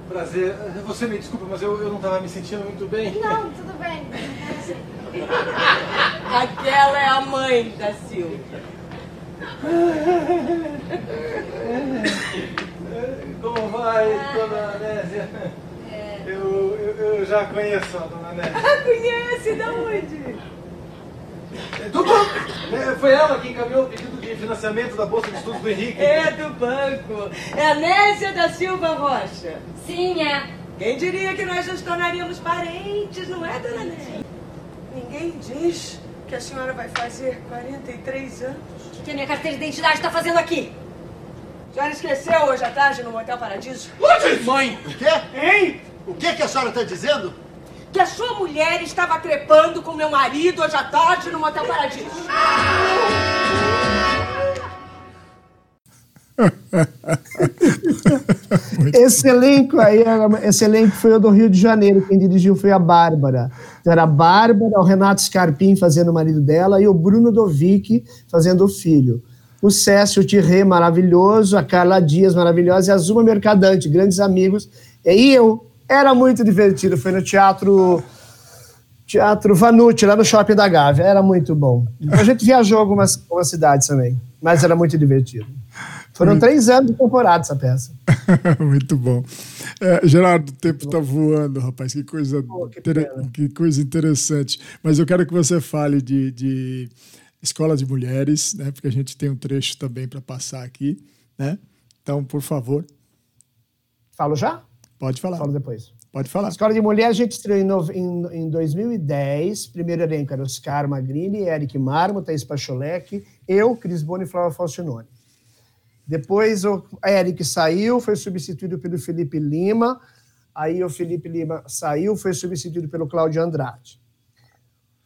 Prazer. Você me desculpa, mas eu, eu não estava me sentindo muito bem. Não, tudo bem. Aquela é a mãe da Silvia. <laughs> Como vai, dona Anésia? Eu, eu, eu já conheço a dona Anésia. Ah, conhece? Da onde? Do banco! É, Foi ela que encaminhou o pedido de financiamento da Bolsa de Estudos do Henrique. É do banco. É a Nésia da Silva Rocha. Sim, é. Quem diria que nós nos tornaríamos parentes, não é, dona Nésia? Ninguém diz que a senhora vai fazer 43 anos. O que a minha carteira de identidade está fazendo aqui? A senhora esqueceu hoje à tarde no Motel Paradiso? Mãe! O quê? Hein? O que, que a senhora está dizendo? Que a sua mulher estava trepando com meu marido hoje à tarde no Motel Paradiso. <laughs> Esse elenco aí, esse elenco foi o do Rio de Janeiro. Quem dirigiu foi a Bárbara. Então era a Bárbara, o Renato Scarpim fazendo o marido dela e o Bruno Dovic fazendo o filho. O Cécio Tirré, maravilhoso, a Carla Dias, maravilhosa, e a Zuma Mercadante, grandes amigos. E eu, era muito divertido. Foi no Teatro Teatro Vanucci, lá no Shopping da Gávea. Era muito bom. A gente viajou algumas, algumas cidades também, mas era muito divertido. Foram três anos de temporada essa peça. <laughs> Muito bom. É, Gerardo, o tempo está voando, rapaz. Que coisa, inter- que coisa interessante. Mas eu quero que você fale de, de escola de mulheres, né? Porque a gente tem um trecho também para passar aqui, né? Então, por favor, Falo já? pode falar. Falo depois. Pode falar. Escola de Mulher a gente estreou em, em, em 2010. Primeiro elenco era Oscar Magrini, Eric Marmo, Thaís Pacholec, eu, Cris Boni e Flávia Falcinone. Depois o Eric saiu, foi substituído pelo Felipe Lima. Aí o Felipe Lima saiu, foi substituído pelo Cláudio Andrade.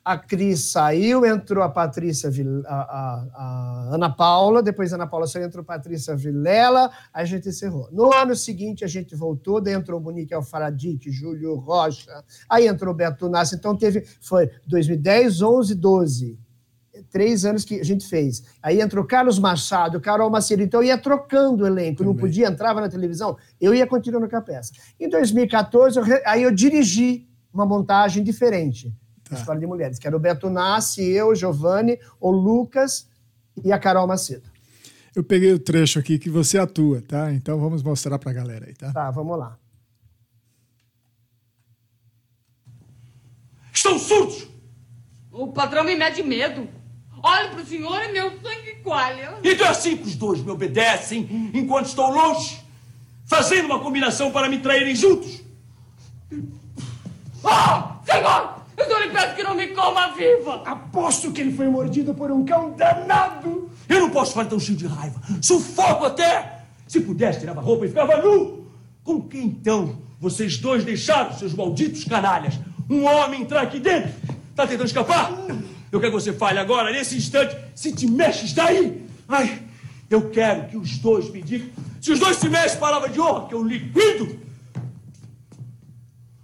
A Cris saiu, entrou a Patrícia, a, a- a Ana Paula, depois a Ana Paula saiu, entrou a Patrícia Vilela, aí a gente encerrou. No ano seguinte, a gente voltou, daí entrou o Monique Alfaradique, Júlio Rocha, aí entrou o Beto Nassi, então teve, foi 2010, 11, 12. Três anos que a gente fez. Aí entrou Carlos Machado, Carol Macedo, então eu ia trocando o elenco, não podia, entrava na televisão, eu ia continuando com a peça. Em 2014, eu aí eu dirigi uma montagem diferente, da Escola de Mulheres, que era o Beto Nassi, eu, Giovanni, o Lucas e a Carol Macedo. Eu peguei o trecho aqui que você atua, tá? Então vamos mostrar pra galera aí, tá? Tá, vamos lá. Estão surdos! O patrão me mede medo. Olho pro senhor e meu sangue coalha. Então é assim que os dois me obedecem enquanto estou longe, fazendo uma combinação para me traírem juntos. Ah! Senhor! Eu só lhe peço que não me coma viva! Aposto que ele foi mordido por um cão danado! Eu não posso ficar tão cheio de raiva. Sufoco até! Se pudesse, tirava a roupa e ficava nu! Com quem então vocês dois deixaram, seus malditos canalhas, um homem entrar aqui dentro? Tá tentando escapar? Eu quero que você fale agora, nesse instante, se te mexes daí! Ai, eu quero que os dois me digam. Se os dois se mexem, palavra de honra, que eu liquido!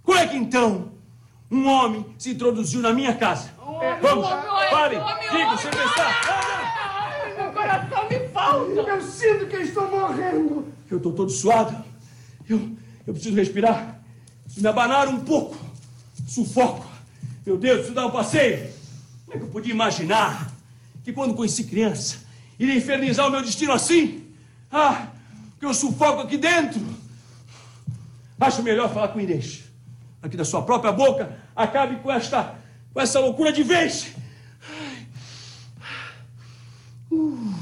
Como é que então um homem se introduziu na minha casa? Vamos, parem, digam, sem pensar. Meu coração me falta. Eu sinto que eu estou morrendo. Eu estou todo suado. Eu, eu preciso respirar. Preciso me abanar um pouco. Sufoco. Meu Deus, preciso dar um passeio. Como é que eu podia imaginar que quando conheci criança, iria infernizar o meu destino assim? Ah, que eu sufoco aqui dentro. Acho melhor falar com Inês. Aqui da sua própria boca, acabe com esta, com essa loucura de vez. Uh.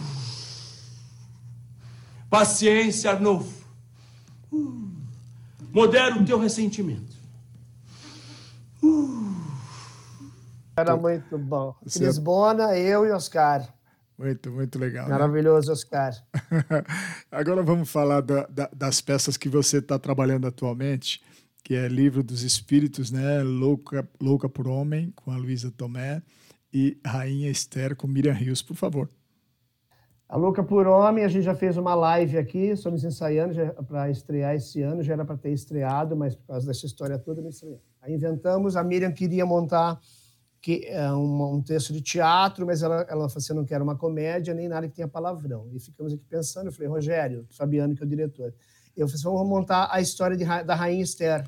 Paciência, Arnulfo. Uh. Modera o teu ressentimento. Era muito bom. Você- Cris Bona, eu e Oscar. Muito, muito legal. né? Maravilhoso, Oscar. <laughs> Agora vamos falar da- da- das peças que você está trabalhando atualmente, que é Livro dos Espíritos, né? Louca, Louca por Homem, com a Luísa Tomé, e Rainha Esther, com Miriam Rios, por favor. A Louca por Homem, a gente já fez uma live aqui, estamos ensaiando para estrear esse ano, já era para ter estreado, mas por causa dessa história toda não estreou. Aí inventamos, a Miriam queria montar que, é, um, um texto de teatro, mas ela, ela falou assim, não quero uma comédia, nem nada que tenha palavrão. E ficamos aqui pensando, eu falei, Rogério, Fabiano, que é o diretor, eu falei, assim, vamos montar a história de, da Rainha Esther,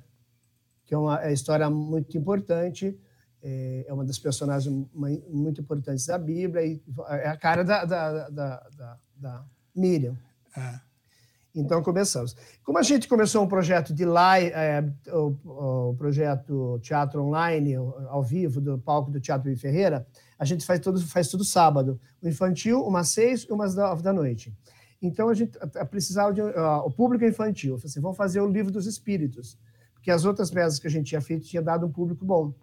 que é uma é história muito importante, é é uma das personagens mui- muito importantes da Bíblia, e é a cara da, da, da, da, da Miriam. Então começamos. Como a gente começou um projeto de live, é, o, o projeto Teatro Online, ao vivo, do palco do Teatro Ferreira, a gente faz tudo, faz tudo sábado. O infantil, umas seis e umas da, da noite. Então a gente precisava de. ó, o público infantil. Assim, vamos fazer o livro dos espíritos. Porque as outras peças que a gente tinha feito tinha dado um público bom.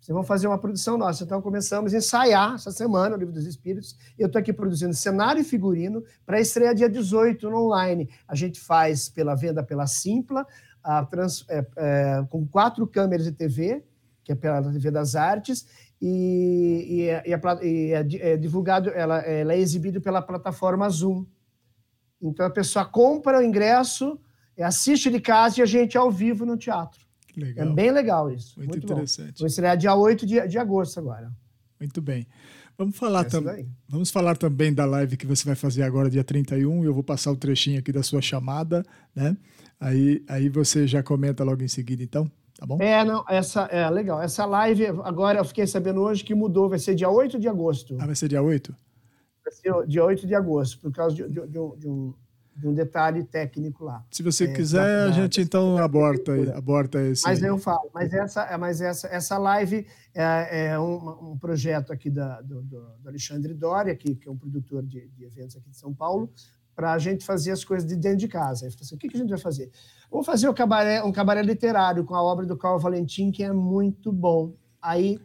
Vocês vão fazer uma produção nossa. Então, começamos a ensaiar essa semana o Livro dos Espíritos. Eu estou aqui produzindo cenário e figurino para estreia dia 18 no online. A gente faz pela venda pela Simpla, a trans- é, é, com quatro câmeras de TV, que é pela TV das Artes, e, e é, e é pla- e é é divulgado, ela, ela é exibido pela plataforma Zoom. Então, a pessoa compra o ingresso, é, assiste de casa e a gente ao vivo no teatro. Legal. É bem legal isso. Muito bom. interessante. Vou estrear dia 8 de, de agosto agora. Muito bem. Vamos falar, tam- daí. vamos falar também da live que você vai fazer agora, dia 31. Eu vou passar o trechinho aqui da sua chamada, né? Aí, aí você já comenta logo em seguida, então, tá bom? É, não, essa é legal. Essa live, agora eu fiquei sabendo hoje que mudou, vai ser dia 8 de agosto. Ah, vai ser dia 8? Vai ser dia 8 de agosto, por causa de, de- de de um- de um detalhe técnico lá. Se você É, quiser, da- a da- gente então aborta, aborta esse. Mas eu falo, mas essa, mas essa, essa live é, é um, um projeto aqui da, do, do- Alexandre Doria, que, que é um produtor de, de eventos aqui de São Paulo, para a gente fazer as coisas de dentro de casa. Ele falou assim, o que, que a gente vai fazer? Vamos fazer um cabaré, um cabaré literário com a obra do Carl Valentim, que é muito bom. Aí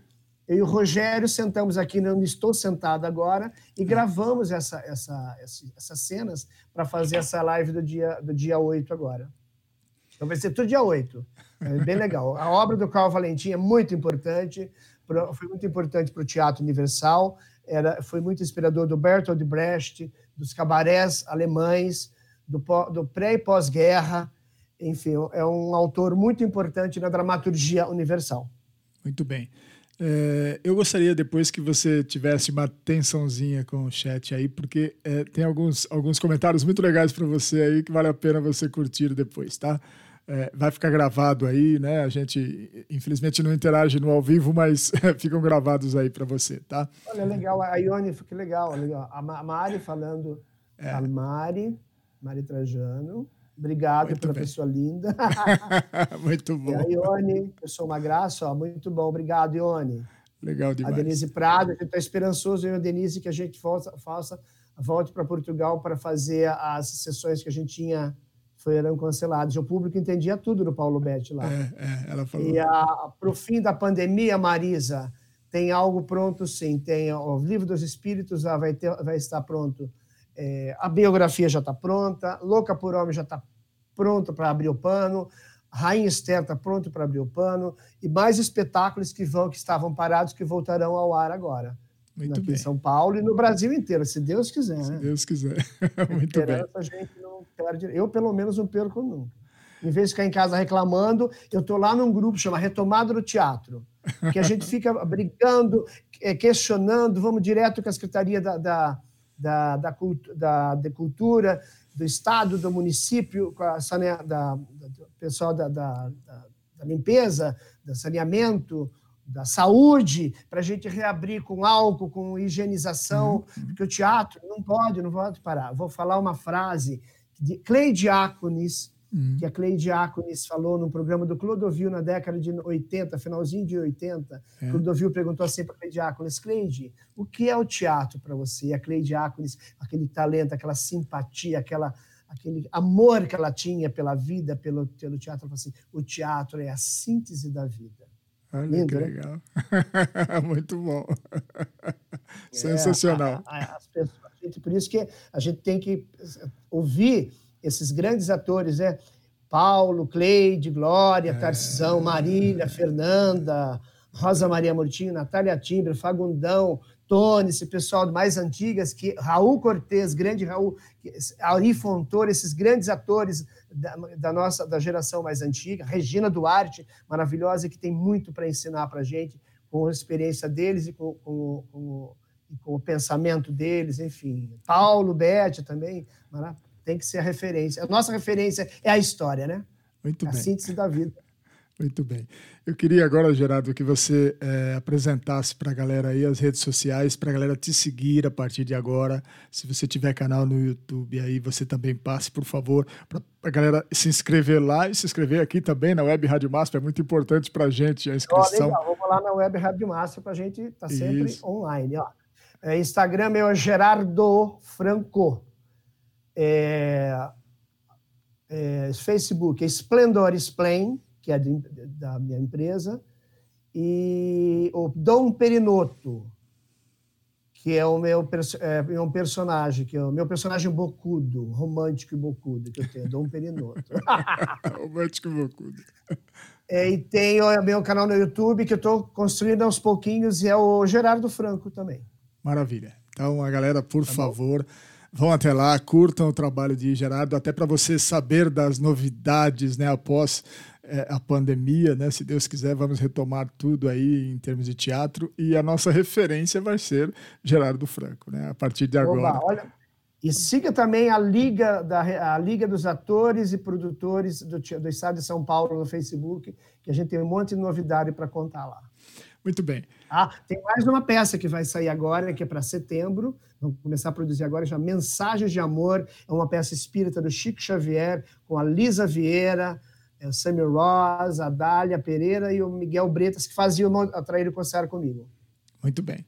eu e o Rogério sentamos aqui, não estou sentado agora, e gravamos essa, essa, essa- essas cenas para fazer essa live do dia, do dia 8 agora. Então vai ser tudo dia 8. É bem legal. A obra do Carl Valentim é muito importante, foi muito importante para o Teatro Universal, era, foi muito inspirador do Bertolt Brecht, dos cabarés alemães, do, do pré e pós-guerra. Enfim, é um autor muito importante na dramaturgia universal. Muito bem. É, eu gostaria depois que você tivesse uma tensãozinha com o chat aí, porque é, tem alguns, alguns comentários muito legais para você aí que vale a pena você curtir depois, tá? É, vai ficar gravado aí, né? A gente, infelizmente, não interage no ao vivo, mas <laughs> ficam gravados aí para você, tá? Olha, legal, a Ione, que legal, legal. A Ma- a Mari falando É. A Mari, Mari Trajano. Obrigado Muito pela bem. pessoa linda. <laughs> Muito E bom. a Ione, pessoa uma graça, ó, muito bom. Obrigado, Ione. Legal A demais. Denise Prado, a gente está esperançoso, eu e a Denise, que a gente faça, faça volte para Portugal para fazer as sessões que a gente tinha foram canceladas. O público entendia tudo do Paulo Betti lá. É, é, ela falou. E para o fim da pandemia, Marisa, tem algo pronto, sim. Tem o livro dos Espíritos já vai, ter, vai estar pronto. É, a biografia já está pronta. Louca por Homem já está pronto para abrir o pano. Rainha Esther está pronto para abrir o pano. E mais espetáculos que vão, que estavam parados, que voltarão ao ar agora. Muito aqui bem. em São Paulo e no Brasil inteiro, se Deus quiser. Se né? Deus quiser. <laughs> Muito bem. A gente não perde. Eu, pelo menos, não perco nunca. Em vez de ficar em casa reclamando, eu estou lá num grupo chama Retomada do Teatro, que a gente <laughs> fica brigando, eh, questionando, vamos direto com a Secretaria da, da, da, da, da- de Cultura, do Estado, do município, com a sane- da, da- do pessoal da, da, da- da limpeza, do saneamento, da saúde, para a gente reabrir com álcool, com higienização, porque o teatro não pode, não pode parar. Vou falar uma frase de Clay Diáconis, Hum. que a Clay Diáconis falou num programa do Clodovil na década de 80, finalzinho de 80. É. Clodovil perguntou assim para a Clay Diáconis, Cleide, o que é o teatro para você? E a Clay Diáconis, aquele talento, aquela simpatia, aquela, aquele amor que ela tinha pela vida, pelo, pelo teatro, ela falou assim, o teatro é a síntese da vida. Olha Lindo, que né? legal. <laughs> Muito bom. Sensacional. É, a- a- as pessoas- gente- por isso que a gente tem que ouvir esses grandes atores, né? Paulo, Cleide, Glória, Tarcisão, Marília, Fernanda, Rosa Maria Murtinho, Natália Timbre, Fagundão, Tony, esse pessoal mais antigas, que Raul Cortez, grande Raul, Ari Fontoura, esses grandes atores da, da nossa da geração mais antiga, Regina Duarte, maravilhosa, que tem muito para ensinar para a gente, com a experiência deles e com, com, com, com o pensamento deles, enfim. Paulo, Bete também, tem que ser a referência. A nossa referência é a história, né? Muito a bem. síntese da vida. <laughs> Muito bem. Eu queria agora, Gerardo, que você eh, apresentasse para a galera aí as redes sociais, para a galera te seguir a partir de agora. Se você tiver canal no YouTube aí, você também passe, por favor, para a galera se inscrever lá e se inscrever aqui também na Web Rádio Masp. É muito importante para a gente a Ó, inscrição. legal, vamos lá na Web Rádio Massa para a gente estar sempre Isso. online. Ó. É, Instagram meu é Gerardo Franco. É, é, Facebook é Splendor Explain, que é de- da minha empresa. E o Dom Perinoto, que é o meu é, é um personagem, que é o meu personagem bocudo, romântico e bocudo que eu tenho, Dom Perinoto. <laughs> Romântico Bocudo. É, e tem o meu canal no YouTube que eu estou construindo aos pouquinhos e é o Gerardo Franco também. Maravilha. Então, a galera, por favor, vão até lá, curtam o trabalho de Gerardo, até para você saber das novidades né, após eh, a pandemia, né? Se Deus quiser, vamos retomar tudo aí em termos de teatro. E a nossa referência vai ser Gerardo Franco, né? A partir de agora. Oba, olha, e siga também a Liga, da, a Liga dos Atores e Produtores do, do Estado de São Paulo no Facebook, que a gente tem um monte de novidade para contar lá. Muito bem. Ah, tem mais uma peça que vai sair agora, que é para setembro. Vamos começar a produzir agora, já Mensagens de Amor. É uma peça espírita do Chico Xavier, com a Lisa Vieira, é, o Samir Ross, a Dália Pereira e o Miguel Bretas, que faziam Atrair o Concert comigo. Muito bem.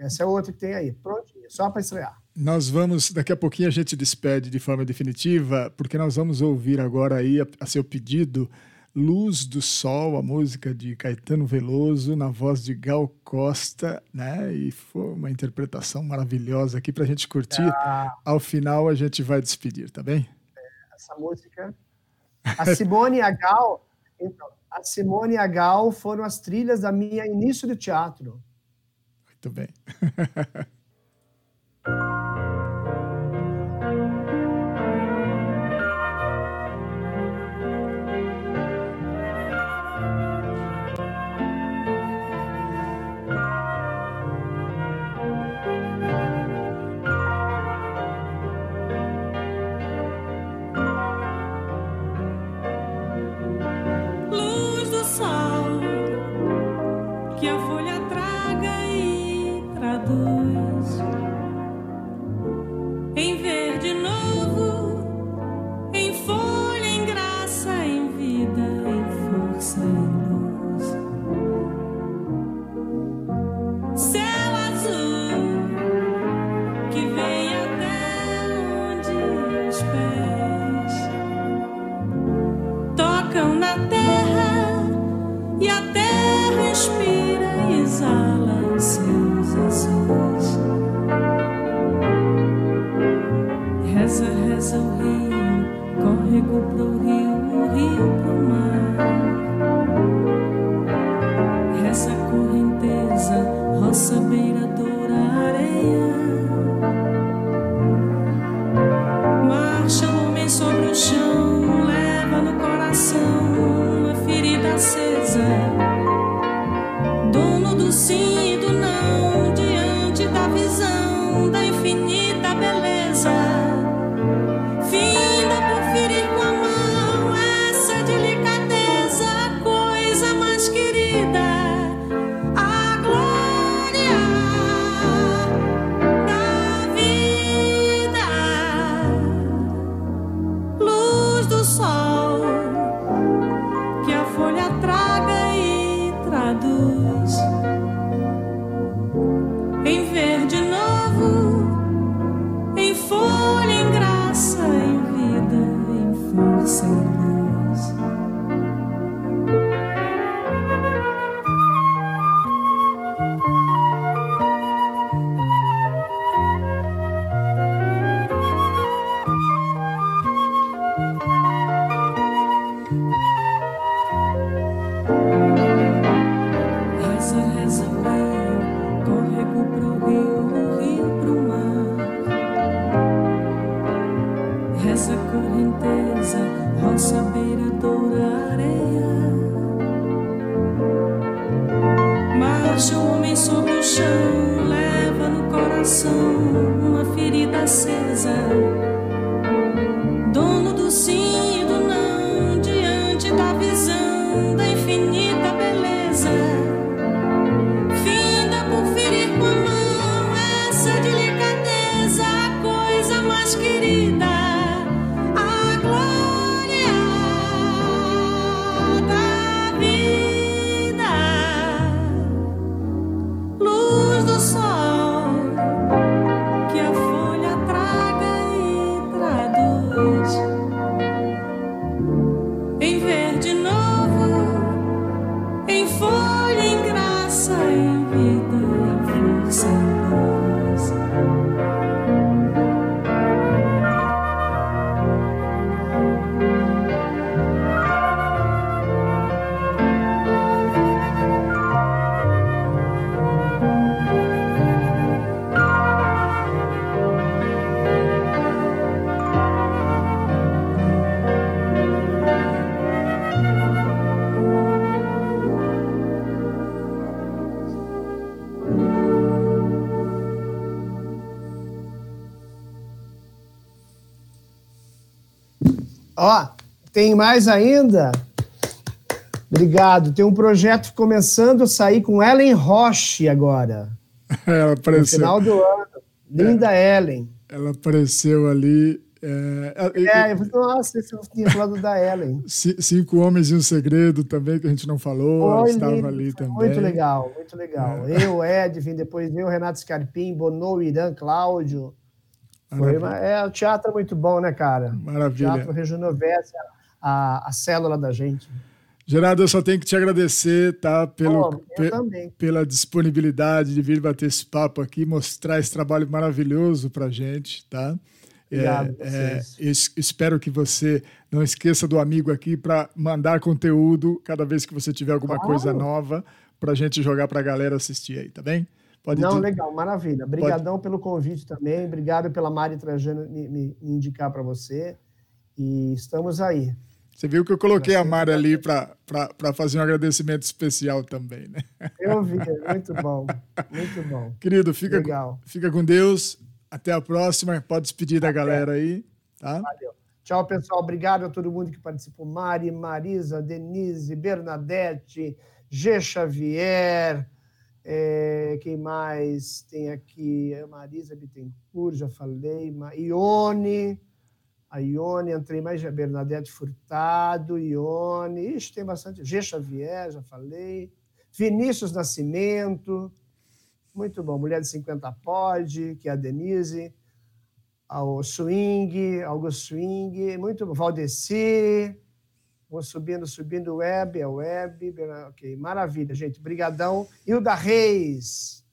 Essa é outra que tem aí. Pronto, só para estrear. Nós vamos, daqui a pouquinho a gente despede de forma definitiva, porque nós vamos ouvir agora aí, a, a seu pedido, Luz do Sol, a música de Caetano Veloso, na voz de Gal Costa, né? E foi uma interpretação maravilhosa aqui para a gente curtir. Ah. Ao final a gente vai despedir, tá bem? essa música. A Simone e a Gal, então, a Simone e a Gal foram as trilhas da minha início do teatro. Muito bem. <laughs> Cuộc tem mais ainda? Obrigado. Tem um projeto começando a sair com Ellen Roche agora. <laughs> Ela No apareceu. final do ano. Linda Ellen. Ela apareceu ali. é, É, eu falei, nossa, esse eu tinha falado da Ellen. <laughs> Ci- Cinco Homens e um Segredo também, que a gente não falou, Foi estava lindo, ali também. Muito legal, muito legal. É. Eu, Ed, vim depois eu, Renato Scarpim, Bonou, Irã, Cláudio. Foi uma- é, o teatro é muito bom, né, cara? Maravilha. O teatro rejuvenesce a, a célula da gente. Gerardo, eu só tenho que te agradecer, tá? Pelo, eu pe- pela disponibilidade de vir bater esse papo aqui, mostrar esse trabalho maravilhoso pra gente, tá? Obrigado, É, é, espero que você não esqueça do amigo aqui para mandar conteúdo cada vez que você tiver alguma Claro. coisa nova pra gente jogar pra galera assistir aí, tá bem? Pode Não, legal, maravilha. Obrigadão pelo convite também. Obrigado pela Mari Trajano me- me indicar para você. E estamos aí. Você viu que eu coloquei a Mari ali para fazer um agradecimento especial também, né? Eu vi, muito bom, muito bom. Querido, fica, Legal. fica com Deus. Até a próxima. Pode despedir da galera aí, tá? Valeu. Tchau, pessoal. Obrigado a todo mundo que participou. Mari, Marisa, Denise, Bernadette, G. Xavier. é, quem mais tem aqui? É Marisa Bittencourt, já falei. Ione. A Ione, entrei mais. Bernadette Furtado, Ione. Ixi, tem bastante. G. Xavier, já falei. Vinícius Nascimento. Muito bom. Mulher de 50 Pode, que é a Denise ao Swing, Augusto Swing, muito bom. Valdeci, vou subindo, subindo, web, é web, ok, maravilha, gente, brigadão. Hilda Reis,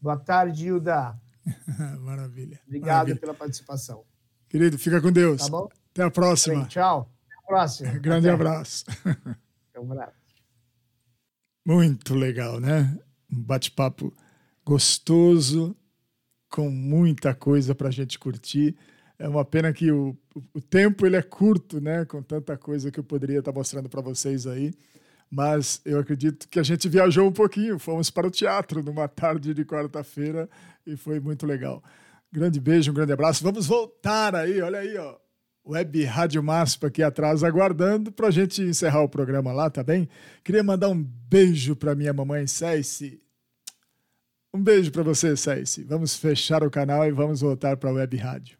boa tarde, Hilda. <laughs> Maravilha. Obrigado Maravilha. pela participação. Querido, fica com Deus. Tá bom? Até a próxima. Bem, tchau. Até a próxima. <laughs> Grande Até. abraço. <laughs> Um abraço. Muito legal, né? Um bate-papo gostoso, com muita coisa para a gente curtir. É uma pena que o, o tempo ele é curto, né? Com tanta coisa que eu poderia estar mostrando para vocês aí. Mas eu acredito que a gente viajou um pouquinho. Fomos para o teatro numa tarde de quarta-feira e foi muito legal. Grande beijo, um grande abraço. Vamos voltar aí, olha aí, ó. Web Rádio Maspa aqui atrás, aguardando para a gente encerrar o programa lá, tá bem? Queria mandar um beijo para minha mamãe Céice. Um beijo para você, Céice. Vamos fechar o canal e vamos voltar para a Web Rádio.